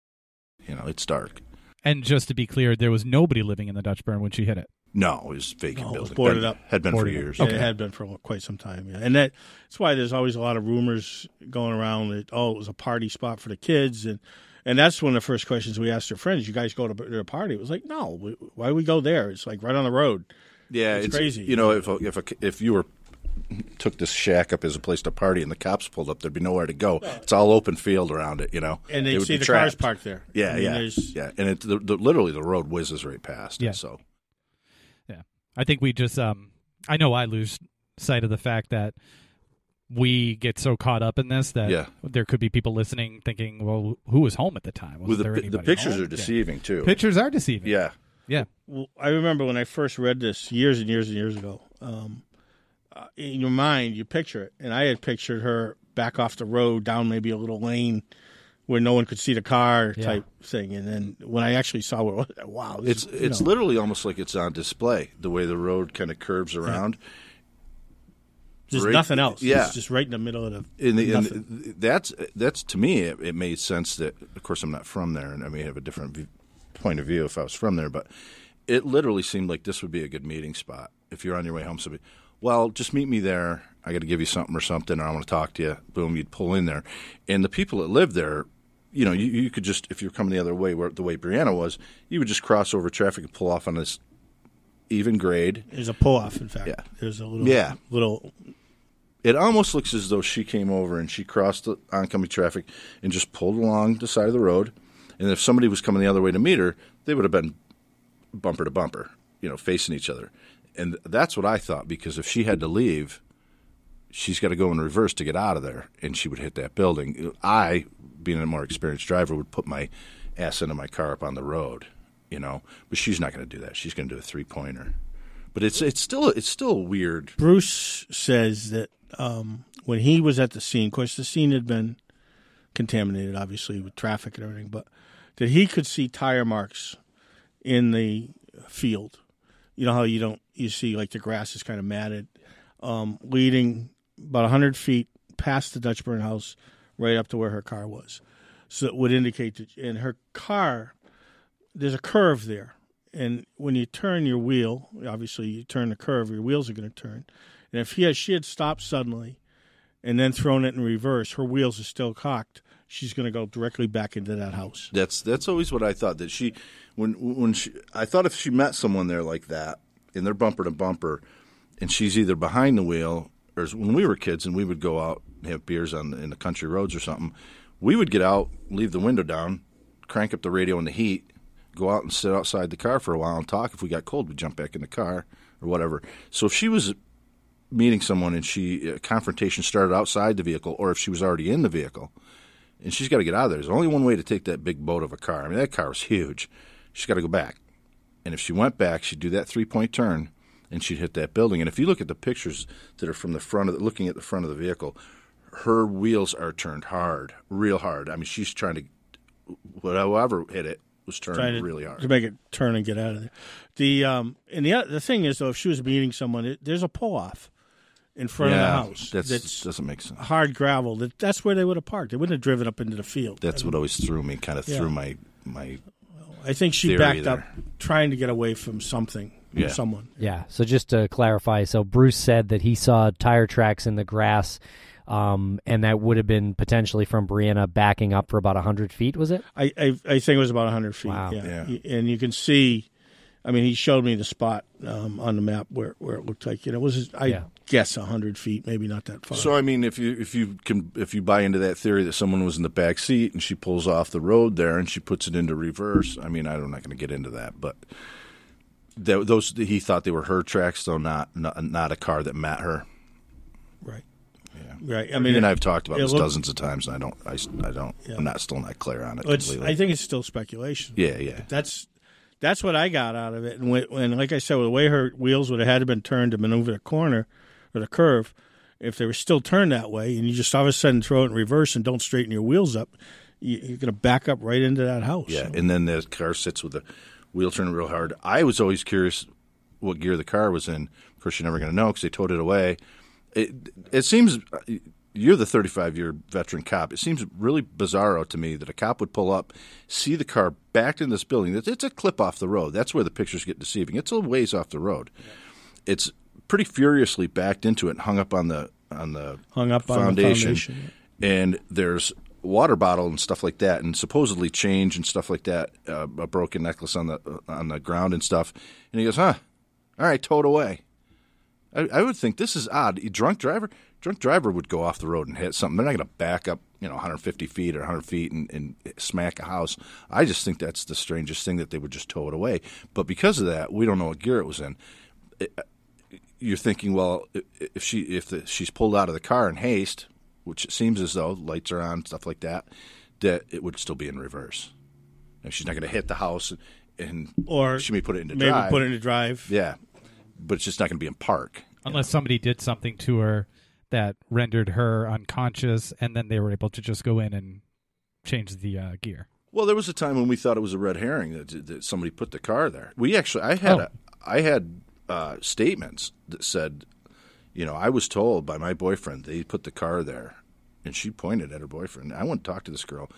you know, it's dark. And just to be clear, there was nobody living in the Dutchburn when she hit it. No, it was vacant No, it was building. boarded Been- up. Had been Boarded for years. Yeah, Okay. It had been for quite some time, yeah. And that, that's why there's always a lot of rumors going around that oh, it was a party spot for the kids, and and that's one of the first questions we asked our friends. You guys go to their party? It was like, no, we, why do we go there? It's like right on the road. Yeah, It's crazy. You know, if a, if a, if you were took this shack up as a place to party and the cops pulled up, there'd be nowhere to go. It's all open field around it. You know, And They they would see the trapped. cars parked there. Yeah, I mean, yeah, there's- yeah. And it the, the, literally the road whizzes right past. Yeah. so Yeah, I think we just. Um, I know I lose sight of the fact that we get so caught up in this that Yeah. there could be people listening thinking, "Well, who was home at the time? Well, Was the, there pi- the pictures home?" are deceiving too. Pictures are deceiving. Yeah, yeah. Well, I remember when I first read this years and years and years ago. Um, uh, in your mind, you picture it, and I had pictured her back off the road down maybe a little lane where no one could see the car Yeah. type thing. And then when I actually saw what, it wow, it's is, it's know, literally almost like it's on display. The way the road kind of curves around. there's right- nothing else. yeah. it's just right in the middle of the. In the, nothing. in that's that's to me it, it made sense that of course I'm not from there and I may have a different view, point of view if I was from there but it literally seemed like this would be a good meeting spot if you're on your way home somebody well just meet me there I got to give you something or something or I want to talk to you boom you'd pull in there and the people that live there you know you, you could just if you're coming the other way where the way Brianna was you would just cross over traffic and pull off on this even grade There's a pull off. In fact, Yeah. there's a little, Yeah. little. it almost looks as though she came over and she crossed the oncoming traffic and just pulled along the side of the road. And if somebody was coming the other way to meet her, they would have been bumper to bumper, you know, facing each other. And that's what I thought because if she had to leave, she's got to go in reverse to get out of there, and she would hit that building. I, being a more experienced driver, would put my ass into my car up on the road, you know. But she's not going to do that. She's going to do a three pointer. But it's it's still it's still weird. Bruce says that um, when he was at the scene, of course, the scene had been contaminated, obviously, with traffic and everything, but that he could see tire marks in the field. You know how you don't you see like the grass is kind of matted, um, leading about hundred feet past the Dutchburn house, right up to where her car was. So it would indicate that in her car, there's a curve there, and when you turn your wheel, obviously you turn the curve, your wheels are going to turn. And if he had, she had stopped suddenly, and then thrown it in reverse, her wheels are still cocked. She's going to go directly back into that house. That's that's always what I thought that she when when she I thought if she met someone there like that and they're bumper to bumper, and she's either behind the wheel or when we were kids and we would go out and have beers on in the country roads or something, we would get out, leave the window down, crank up the radio in the heat, go out and sit outside the car for a while and talk. If we got cold, we'd jump back in the car or whatever. So if she was meeting someone and she a confrontation started outside the vehicle, or if she was already in the vehicle, and she's got to get out of there. There's only one way to take that big boat of a car. I mean, that car was huge. She's got to go back. And if she went back, she'd do that three point turn and she'd hit that building. And if you look at the pictures that are from the front of the, looking at the front of the vehicle, her wheels are turned hard, real hard. I mean, she's trying to, whatever hit it was turned Trying to, really hard. to make it turn and get out of there. The um and the the thing is though, if she was meeting someone, it, there's a pull off in front yeah, of the house. that's, doesn't make sense. hard gravel. That that's where they would have parked. They wouldn't have driven up into the field. That's what always threw me, kind of Yeah. threw my my. I think she backed there. up, trying to get away from something, or Yeah. someone. Yeah. So just to clarify, so Bruce said that he saw tire tracks in the grass, um, and that would have been potentially from Brianna backing up for about hundred feet. Was it? I, I I think it was about hundred feet. Wow. Yeah. Yeah. and you can see. I mean, he showed me the spot um, on the map where, where it looked like you know it was. I Yeah. guess hundred feet, maybe not that far. So I mean, if you if you can if you buy into that theory that someone was in the back seat and she pulls off the road there and she puts it into reverse, I mean, I'm not going to get into that, but th- those he thought they were her tracks, though not not, not a car that met her. right, Yeah. right. I I mean, mean, I've talked about this looked- dozens of times, and I don't, I, I don't, Yeah. I'm not still not clear on it It's, completely. I think it's still speculation. yeah, yeah. That's that's what I got out of it. And when, like I said, the way her wheels would have had to been turned to maneuver the corner or the curve, if they were still turned that way, and you just all of a sudden throw it in reverse and don't straighten your wheels up, you, you're going to back up right into that house. Yeah, and then the car sits with the wheel turning real hard. I was always curious what gear the car was in. Of course, you're never going to know because they towed it away. It it seems you're the 35 year veteran cop. It seems really bizarro to me that a cop would pull up, see the car backed in this building. It's, it's a clip off the road. That's where the pictures get deceiving. It's a ways off the road. It's pretty furiously backed into it and hung up on the on the Hung up on the foundation. foundation, And there's water bottle and stuff like that, and supposedly change and stuff like that. Uh, a broken necklace on the on the ground and stuff. And he goes, "Huh, all right, towed away." I, I would think this is odd. A drunk driver, drunk driver would go off the road and hit something. They're not going to back up, you know, 150 feet or 100 feet and, and smack a house. I just think that's the strangest thing that they would just tow it away. But because of that, we don't know what gear it was in. It- you're thinking, well, if she if the, she's pulled out of the car in haste, which it seems as though lights are on, stuff like that, that it would still be in reverse. And she's not going to hit the house, and Or she may put it into drive. maybe drive. put it into drive. yeah, but it's just not going to be in park. Unless somebody did something to her that rendered her unconscious, and then they were able to just go in and change the uh, gear. Well, there was a time when we thought it was a red herring that, that somebody put the car there. We actually, I had, Oh. a, I had uh, statements that said, you know, I was told by my boyfriend they put the car there, and she pointed at her boyfriend. I went to talk to this girl.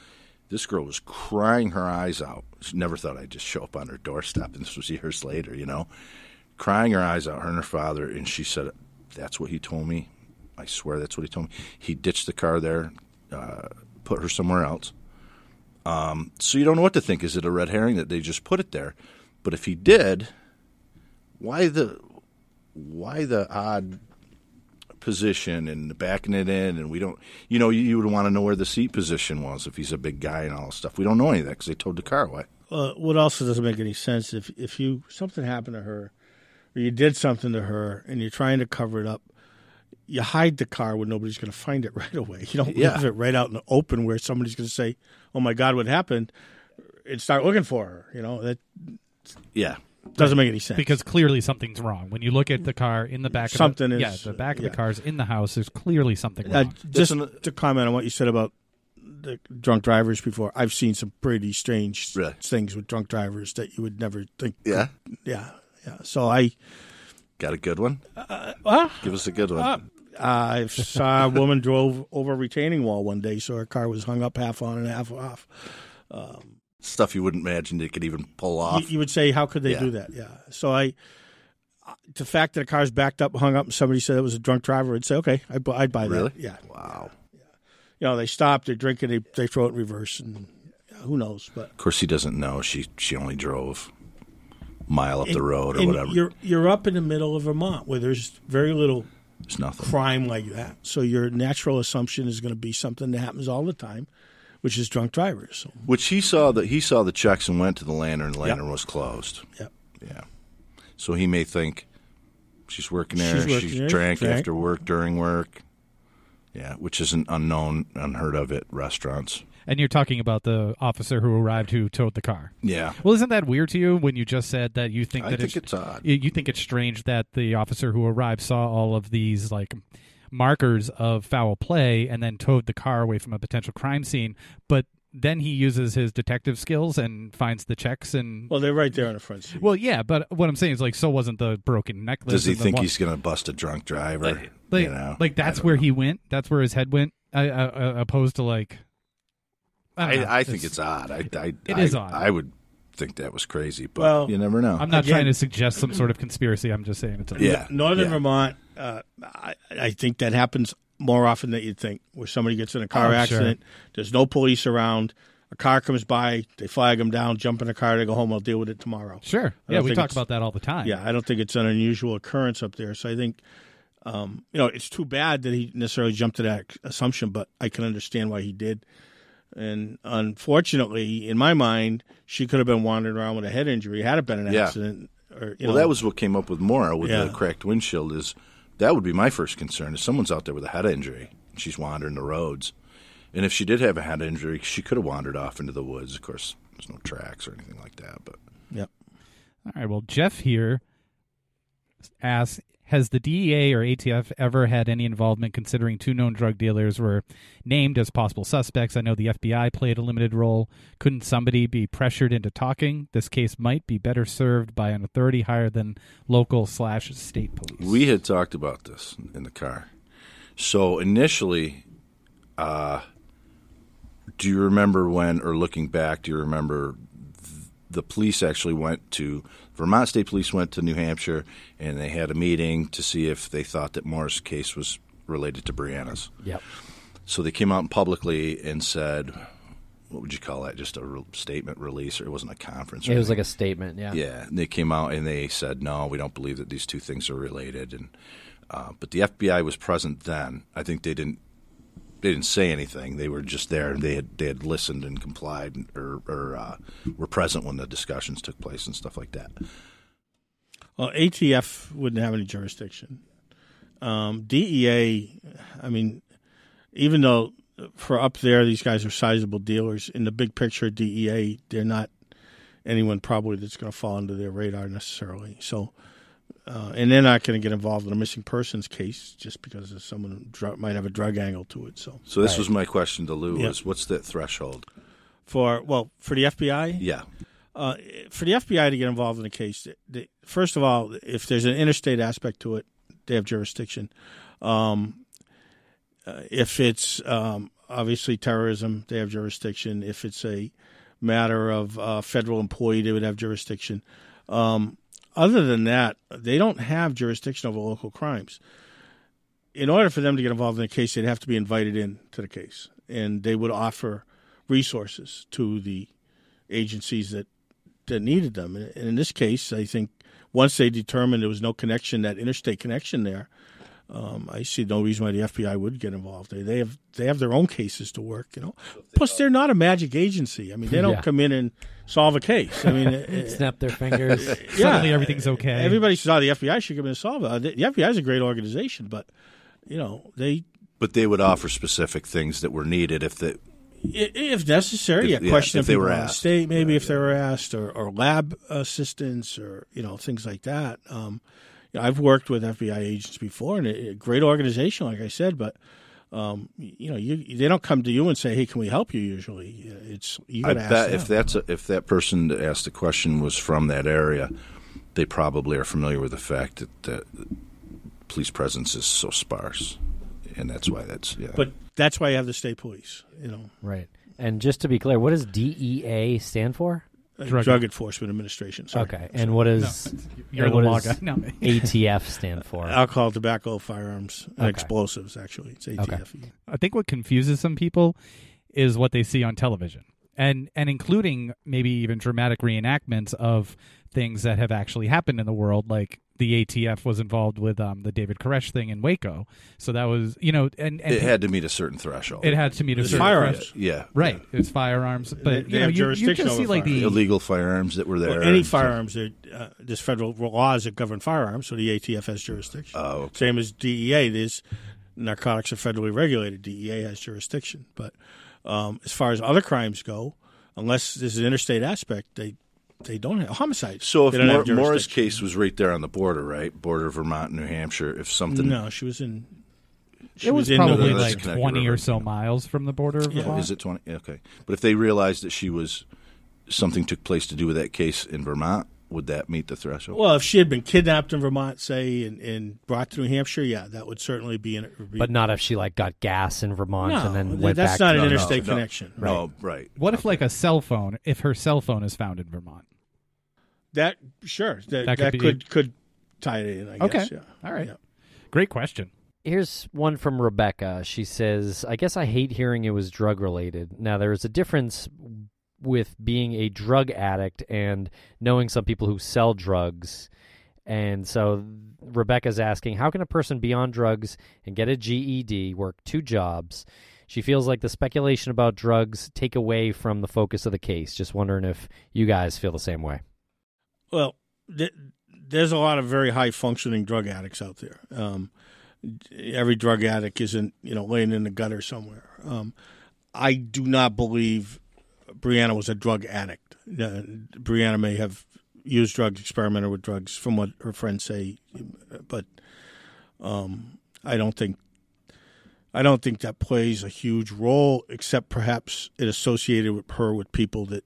This girl was crying her eyes out. She never thought I'd just show up on her doorstep, and this was years later, you know, crying her eyes out. Her and her father, and she said, "That's what he told me. I swear that's what he told me. He ditched the car there, uh, put her somewhere else." Um, so you don't know what to think. Is it a red herring that they just put it there? But if he did, why the why the odd position and backing it in? And we don't, you know, you, would want to know where the seat position was if he's a big guy and all this stuff. We don't know any of that because they towed the car away. Uh, what also doesn't make any sense if if you something happened to her, or you did something to her, and you're trying to cover it up, you hide the car where nobody's going to find it right away. You don't Yeah. leave it right out in the open where somebody's going to say, "Oh my God, what happened?" and start looking for her. You know that Yeah. doesn't make any sense. because clearly something's wrong. When you look at the car in the back, Something of the, is- yeah, the back of yeah. the car's in the house. There's clearly something Uh, wrong. just an- uh, to comment on what you said about the drunk drivers before, I've seen some pretty strange Really? things with drunk drivers that you would never think. Yeah. Yeah, yeah. So I, Got a good one? Uh, uh, well, Give us a good one. I saw a woman drove over a retaining wall one day, so her car was hung up half on and half off. Um, Stuff you wouldn't imagine they could even pull off. You, you would say, how could they Yeah. do that? Yeah. So I, the fact that a car's backed up, hung up, and somebody said it was a drunk driver, I'd say, okay, I'd, I'd buy Really? that. Yeah. wow. Yeah. You know, they stop, they're drinking, they, they throw it in reverse, and who knows? But Of course, he doesn't know. She she only drove a mile up the road or and whatever. You're you're up in the middle of Vermont where there's very little There's nothing. crime like that. So your natural assumption is going to be something that happens all the time, which is drunk drivers. So, Which he saw that he saw the checks and went to the lantern. The lantern was closed. yeah. Yeah. So he may think she's working there. She's working She's there, drank, drank. after work, during work. Yeah, which isn't unknown, unheard of at restaurants. And you're talking about the officer who arrived who towed the car. Yeah. Well, isn't that weird to you when you just said that you think I that think it's odd. You you think it's strange that the officer who arrived saw all of these like markers of foul play and then towed the car away from a potential crime scene, but then he uses his detective skills and finds the checks and Well, they're right there on the front seat. well, yeah, but what I'm saying is like, so wasn't the broken necklace? Does he think wa- he's going to bust a drunk driver? like, you know, like that's where know. he went? That's where his head went, uh, opposed to like. I. I, I think it's odd. I, I, It I, is odd. I would think that was crazy, but Well, you never know. I'm not Again- trying to suggest some sort of conspiracy. I'm just saying it's a, yeah, Northern yeah. Vermont, uh, I, I think that happens more often than you'd think, where somebody gets in a car Oh, sure. accident, there's no police around, a car comes by, they flag them down, jump in a car, they go home, I'll deal with it tomorrow. Sure. Yeah, we talk about that all the time. Yeah, I don't think it's an unusual occurrence up there. So I think, um, you know, it's too bad that he necessarily jumped to that assumption, but I can understand why he did. And unfortunately, in my mind, she could have been wandering around with a head injury had it been an Yeah. accident. Or, you well, know, that was what came up with Maura with Yeah. the cracked windshield. Is that would be my first concern? If someone's out there with a head injury, she's wandering the roads, and if she did have a head injury, she could have wandered off into the woods. Of course, there's no tracks or anything like that. But Yep. All right. Well, Jeff here asks Has the DEA or ATF ever had any involvement considering two known drug dealers were named as possible suspects? I know the FBI played a limited role. Couldn't somebody be pressured into talking? This case might be better served by an authority higher than local slash state police. we had talked about this in the car. So initially, uh, do you remember when, or looking back, do you remember th- the police actually went to Vermont State Police went to New Hampshire and they had a meeting to see if they thought that Maura's case was related to Brianna's. Yep. So they came out publicly and said, "What would you call that? Just a re- statement release, or it wasn't a conference? or It was like a statement. Yeah. Yeah, and they came out and they said, "No, we don't believe that these two things are related." And uh, but the FBI was present then. I think they didn't they didn't say anything. They were just there. They had they had listened and complied, or, or uh, were present when the discussions took place and stuff like that. Well, ATF wouldn't have any jurisdiction. Um, DEA, I mean, even though for up there these guys are sizable dealers, in the big picture, DEA, they're not anyone probably that's going to fall under their radar necessarily. So, uh, and they're not going to get involved in a missing persons case just because of someone dr- might have a drug angle to it. So, So this was my question to Lou: Yeah. was what's that threshold? for well, for the FBI, Yeah, uh, for the FBI to get involved in a case, they, first of all, if there's an interstate aspect to it, they have jurisdiction. Um, uh, if it's um, obviously terrorism, they have jurisdiction. If it's a matter of uh, federal employee, they would have jurisdiction. Um, other than that, they don't have jurisdiction over local crimes. In order for them to get involved in a case, they'd have to be invited in to the case, and they would offer resources to the agencies that that needed them. And in this case, I think once they determined there was no connection, that interstate connection there, um, I see no reason why the FBI would get involved. They, they have they have their own cases to work, you know. Plus, they're not a magic agency. I mean, they don't Yeah. come in and solve a case. I mean, uh, Snap their fingers. yeah, Suddenly everything's okay. Everybody says, "Oh, the FBI should come in and solve it." The the FBI is a great organization, but you know, they But they would offer specific things that were needed if the If necessary, If- yeah, yeah, question if they were on the asked. state, maybe if they were asked, or, or lab assistants, or you know things like that. Um, you know, I've worked with FBI agents before, and a, a great organization, like I said, but um, you know, you they don't come to you and say, "Hey, can we help you?" Usually, it's you got to ask bet them. if that's a, if that person that asked the question was from that area, they probably are familiar with the fact that, that police presence is so sparse, and that's why that's yeah. but that's why you have the state police. You know, Right. And just to be clear, what does DEA stand for? Drug- Drug, Enforcement Administration. Sorry. Okay. And what is You're and the what law does guy. No. ATF stand for? Alcohol, tobacco, firearms, and Okay. explosives. Actually, it's ATF. I think what confuses some people is what they see on television, and and including maybe even dramatic reenactments of things that have actually happened in the world, like the ATF was involved with um, the David Koresh thing in Waco. So that was you know, and, and it had to meet a certain threshold. it had to meet a certain firearms. threshold. yeah, Right, it's firearms, but They- you they know, you, you just see over like the illegal firearms that were there. Well, any and so- firearms, that, uh, there's federal laws that govern firearms, so the ATF has jurisdiction. Oh, okay. Same as DEA, there's narcotics are federally regulated. DEA has jurisdiction, but um, as far as other crimes go, unless there's an interstate aspect, they they don't have homicides. So if they Mor- Maura's case was right there on the border, right, border of Vermont, New Hampshire, if something no, she was in. She it was in probably the, like twenty River. or so miles from the border of Yeah. Vermont. is it twenty? Okay, but if they realized that she was something took place to do with that case in Vermont, would that meet the threshold? well, if she had been kidnapped in Vermont, say, and, and brought to New Hampshire, yeah, that would certainly be in. Be, but not if she like got gas in Vermont no, and then th- went that's back. not to an No, no, interstate no. connection. no, right. What if like a cell phone? If her cell phone is found in Vermont? That sure that That that could could could, tie it in. I Okay. guess. Yeah. All right. Yeah. Great question. Here's one from Rebecca. She says, I guess I hate hearing it was drug related. Now, there is a difference with being a drug addict and knowing some people who sell drugs. And so Rebecca's asking, how can a person be on drugs and get a GED, work two jobs? She feels like the speculation about drugs take away from the focus of the case. Just wondering if you guys feel the same way. Well, th- there's a lot of very high functioning drug addicts out there. Um, every drug addict isn't, you know, laying in the gutter somewhere. Um, I do not believe Brianna was a drug addict. Uh, Brianna may have used drugs, experimented with drugs, from what her friends say, but um, I don't think. I don't think that plays a huge role, except perhaps it associated with her with people that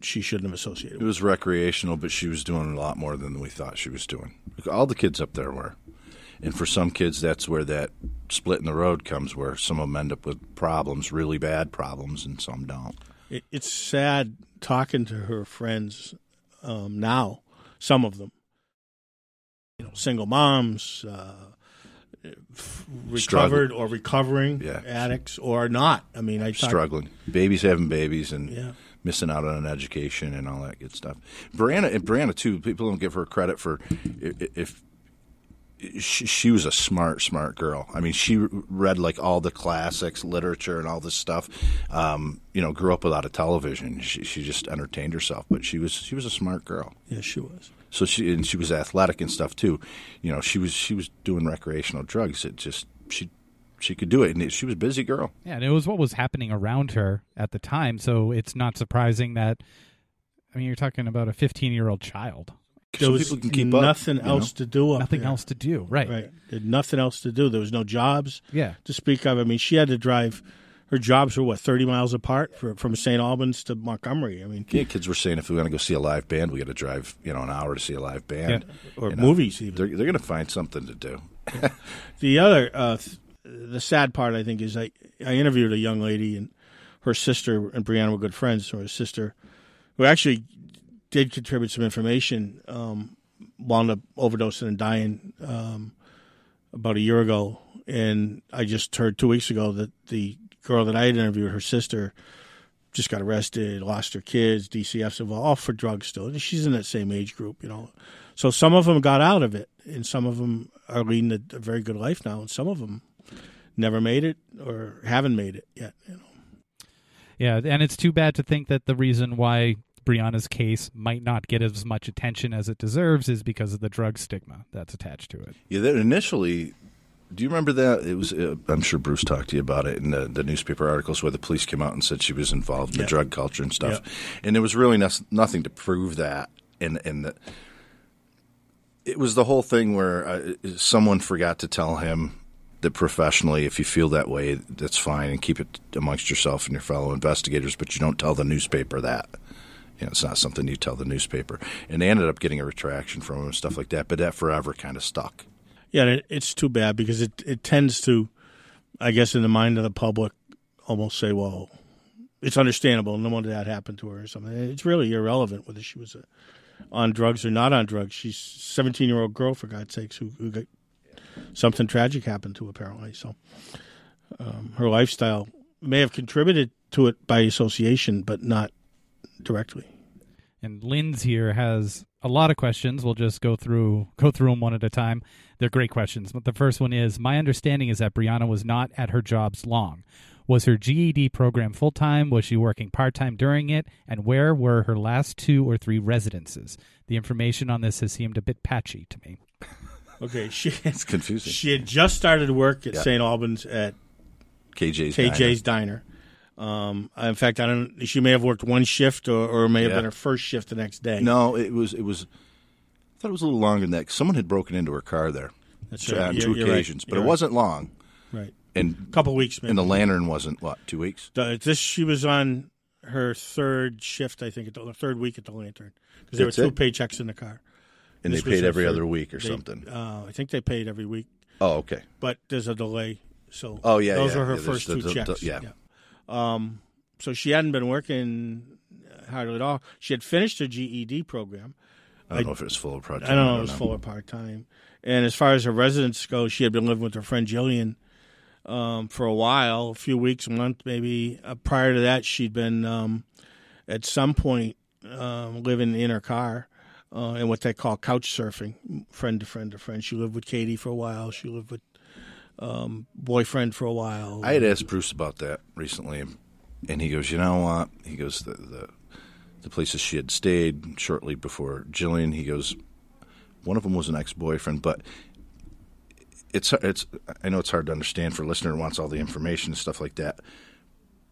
she shouldn't have associated It was recreational, but she was doing a lot more than we thought she was doing. All the kids up there were. And for some kids, that's where that split in the road comes, where some of them end up with problems, really bad problems, and some don't. It, it's sad talking to her friends um, now. Some of them, you know, single moms, uh, f- recovered or recovering Yeah. addicts, or not. I mean, I talk, Struggling. Babies having babies and Yeah. missing out on an education and all that good stuff. Brianna, and Brianna too, people don't give her credit for if. She, she was a smart, smart girl. I mean, she read like all the classics, literature, and all this stuff. Um, you know, grew up without a television. She, she just entertained herself, but she was she was a smart girl. Yeah, she was. So she and she was athletic and stuff too. You know, she was she was doing recreational drugs. It just she she could do it, and she was a busy girl. Yeah, and it was what was happening around her at the time, so it's not surprising that. I mean, you're talking about a 15 year old child. There was people can keep up, nothing you know? else to do. Up Nothing there. else to do, right? Right. There's nothing else to do. There was no jobs Yeah. to speak of. I mean, she had to drive. Her jobs were what thirty miles apart for, from St. Albans to Montgomery. I mean, Yeah, kids were saying if we want to go see a live band, we got to drive you know an hour to see a live band. or You know, movies even. They're they're going to find something to do. The other, uh, th- the sad part, I think, is I, I interviewed a young lady and her sister and Brianna were good friends. So her sister, who actually did contribute some information, um, wound up overdosing and dying um, about a year ago. And I just heard two weeks ago that the girl that I had interviewed, her sister, just got arrested, lost her kids, DCF's involved, all for drugs still. And she's in that same age group, you know. So some of them got out of it, and some of them are leading a, a very good life now, and some of them never made it or haven't made it yet. You know. Yeah, and it's too bad to think that the reason why Brianna's case might not get as much attention as it deserves is because of the drug stigma that's attached to it. Yeah, that initially Do you remember that? It was. Uh, I'm sure Bruce talked to you about it in the, the newspaper articles where the police came out and said she was involved in Yeah. the drug culture and stuff, Yeah. and there was really nos- nothing to prove that. And and the, it was the whole thing where uh, someone forgot to tell him that professionally, if you feel that way, that's fine, and keep it amongst yourself and your fellow investigators. But you don't tell the newspaper that. You know, it's not something you tell the newspaper. And they ended up getting a retraction from him and stuff like that. But that forever kind of stuck. Yeah, it's too bad because it it tends to, I guess, in the mind of the public, almost say, well, it's understandable. No wonder that happened to her or something. It's really irrelevant whether she was uh, on drugs or not on drugs. She's a 17 year old girl, for God's sakes, who, who got something tragic happened to apparently. So um, her lifestyle may have contributed to it by association, but not directly. And Lynn's here has a lot of questions. We'll just go through go through them one at a time. They're great questions. But the first one is: My understanding is that Brianna was not at her jobs long. Was her GED program full time? Was she working part time during it? And where were her last two or three residences? The information on this has seemed a bit patchy to me. Okay, she It's confusing. she had just started work at Yeah. St. Albans at KJ's. KJ's Diner. Um, in fact, I don't. She may have worked one shift, or, or it may have Yeah. been her first shift the next day. No, it was. It was. I thought it was a little longer than that. Someone had broken into her car there That's on right. You're- 2 you're right. occasions, but You're it right. wasn't long. right. And A couple weeks, maybe. and the lantern wasn't what two weeks. The- this she was on her third shift, I think, at the, third week at the Lantern because there were two it? paychecks in the car. And This they paid every third- other week or they- something. Uh, I think they paid every week, Oh, okay. but there's a delay. So Oh, yeah, those yeah, were her yeah, first two the- the- checks. yeah. Um, so she hadn't been working hardly at all. She had finished her GED program. I don't I- know if it was full of project. I don't know. if It was full or part time. And as far as her residence goes, she had been living with her friend Jillian um, for a while, a few weeks, a month maybe. Uh, prior to that, she'd been um, at some point um, living in her car uh, in what they call couch surfing, friend to friend to friend. She lived with Katie for a while. She lived with um, boyfriend for a while. I had asked Bruce about that recently, and he goes, "You know what?" He goes, "The the, the places she had stayed shortly before Jillian." He goes, "One of them was an ex boyfriend, but." It's it's I know it's hard to understand for a listener who wants all the information and stuff like that,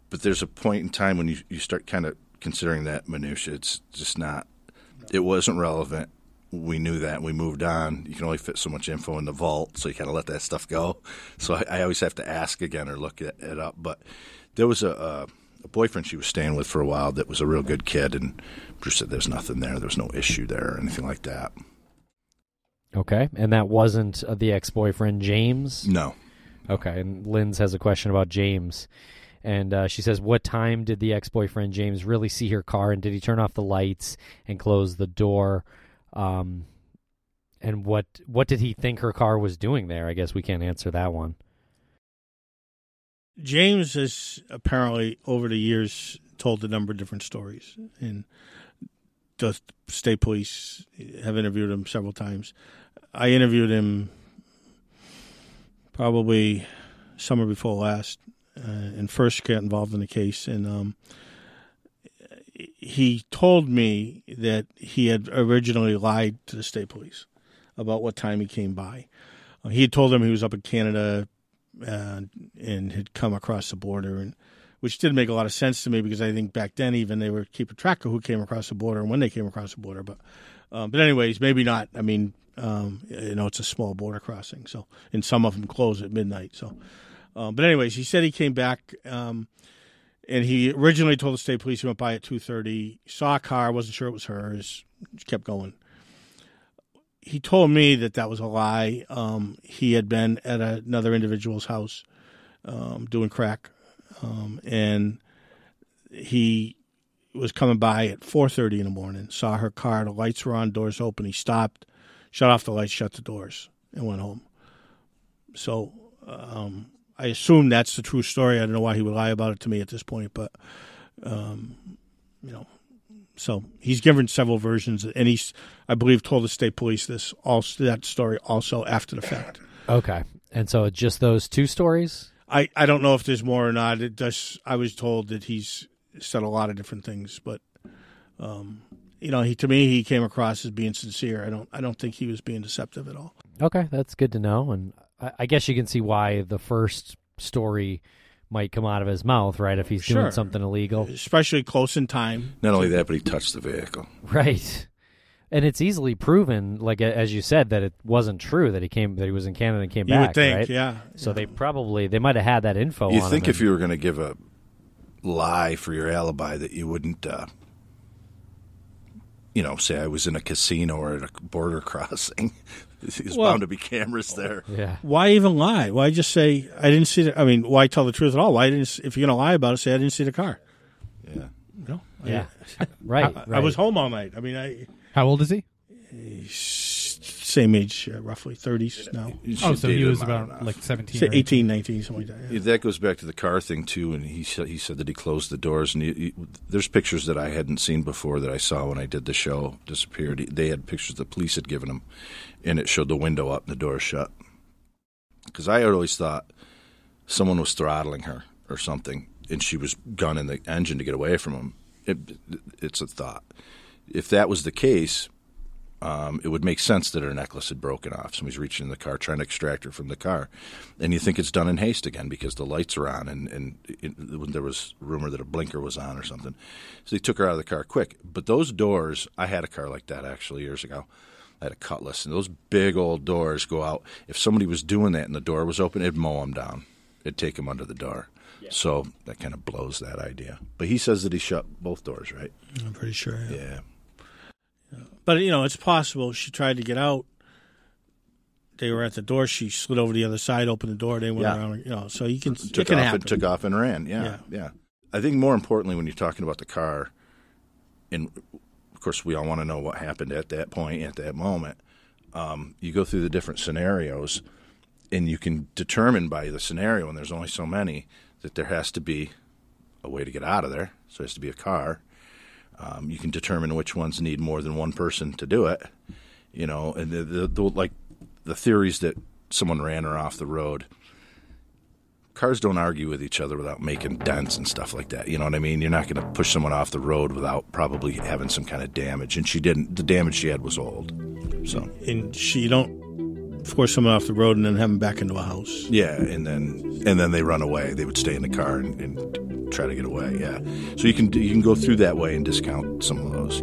but there's a point in time when you, you start kind of considering that minutia. It's just not. It wasn't relevant. We knew that. We moved on. You can only fit so much info in the vault, so you kind of let that stuff go. So I, I always have to ask again or look it, it up. But there was a, a, a boyfriend she was staying with for a while that was a real good kid, and Bruce said there's nothing there. There was no issue there or anything like that. Okay, and that wasn't uh, the ex-boyfriend James. No. Okay, and Lynn's has a question about James, and uh, she says, "What time did the ex-boyfriend James really see her car, and did he turn off the lights and close the door? Um, and what what did he think her car was doing there? I guess we can't answer that one. James has apparently over the years told a number of different stories, and the state police have interviewed him several times. I interviewed him probably summer before last, uh, and first got involved in the case, and um, he told me that he had originally lied to the state police about what time he came by. Uh, he had told them he was up in Canada uh, and had come across the border, and which didn't make a lot of sense to me because I think back then even they were keeping track of who came across the border and when they came across the border. But um, but anyways, maybe not. I mean, um, you know, it's a small border crossing, so and some of them close at midnight. So, um, but anyways, he said he came back. And he originally told the state police he went by at two thirty. Saw a car, wasn't sure it was hers. Kept going. He told me that that was a lie. Um, he had been at another individual's house um, doing crack, um, and he was coming by at four thirty in the morning. Saw her car. The lights were on, doors open. He stopped, shut off the lights, shut the doors, and went home. So um, I assume that's the true story. I don't know why he would lie about it to me at this point, but um, you know, so he's given several versions, and he's, I believe, told the state police this also that story also after the fact. Okay, and so just those two stories. I, I don't know if there's more or not. It does. I was told that he's said a lot of different things, but um, you know, he to me he came across as being sincere. I don't I don't think he was being deceptive at all. Okay, that's good to know. And I, I guess you can see why the first story might come out of his mouth, right? If he's Sure. doing something illegal, especially close in time. Not only that, but he touched the vehicle. right? And it's easily proven, like as you said, that it wasn't true that he came that he was in Canada and came You back. would think, right? yeah. So they probably they might have had that info. You on think him if you were going to give a lie for your alibi that you wouldn't, uh, you know, say I was in a casino or at a border crossing. There's Well- bound to be cameras there. yeah, Why even lie? Why just say I didn't see the? I mean, why tell the truth at all? Why didn't? If you're going to lie about it, say I didn't see the car. Yeah. No, yeah, right. I, I was home all night. I mean, I How old is he? Same age, uh, roughly thirties now. Oh, so he was about enough. like 17. Say 18, 19, something like that. yeah. Yeah, That goes back to the car thing too, and he said he said that he closed the doors. And he, he, there's pictures that I hadn't seen before that I saw when I did the show. Disappeared. They had pictures the police had given him, and it showed the window up and the door shut. Because I had always thought someone was throttling her or something, and she was gunning the engine to get away from him. It, it's a thought. If that was the case, um, it would make sense that her necklace had broken off. Somebody's reaching in the car trying to extract her from the car, and you think it's done in haste again because the lights are on, and and it, when there was rumor that a blinker was on or something, so they took her out of the car quick. But those doors, I had a car like that actually years ago. I had a Cutlass, and those big old doors go out. If somebody was doing that and the door was open, it'd mow them down. It'd take them under the door. So that kind of blows that idea. But he says that he shut both doors, right? I'm pretty sure. Yeah. Yeah. But you know, it's possible she tried to get out. They were at the door. She slid over the other side, opened the door. They went Yeah. around. You know, so you can it can off happen. and took off and ran. Yeah, Yeah. yeah, I think more importantly, when you're talking about the car, and of course we all want to know what happened at that point, at that moment. Um, you go through the different scenarios, and you can determine by the scenario, and there's only so many, that there has to be a way to get out of there. So there has to be a car. Um, you can determine which ones need more than one person to do it. You know, and the, the, the like the theories that someone ran her off the road cars don't argue with each other without making dents and stuff like that. You know what I mean? You're not going to push someone off the road without probably having some kind of damage. And she didn't. The damage she had was old. So and she don't force someone off the road and then have them back into a house. yeah, and then and then they run away. They would stay in the car and, and try to get away. Yeah. So you can you can go through that way and discount some of those.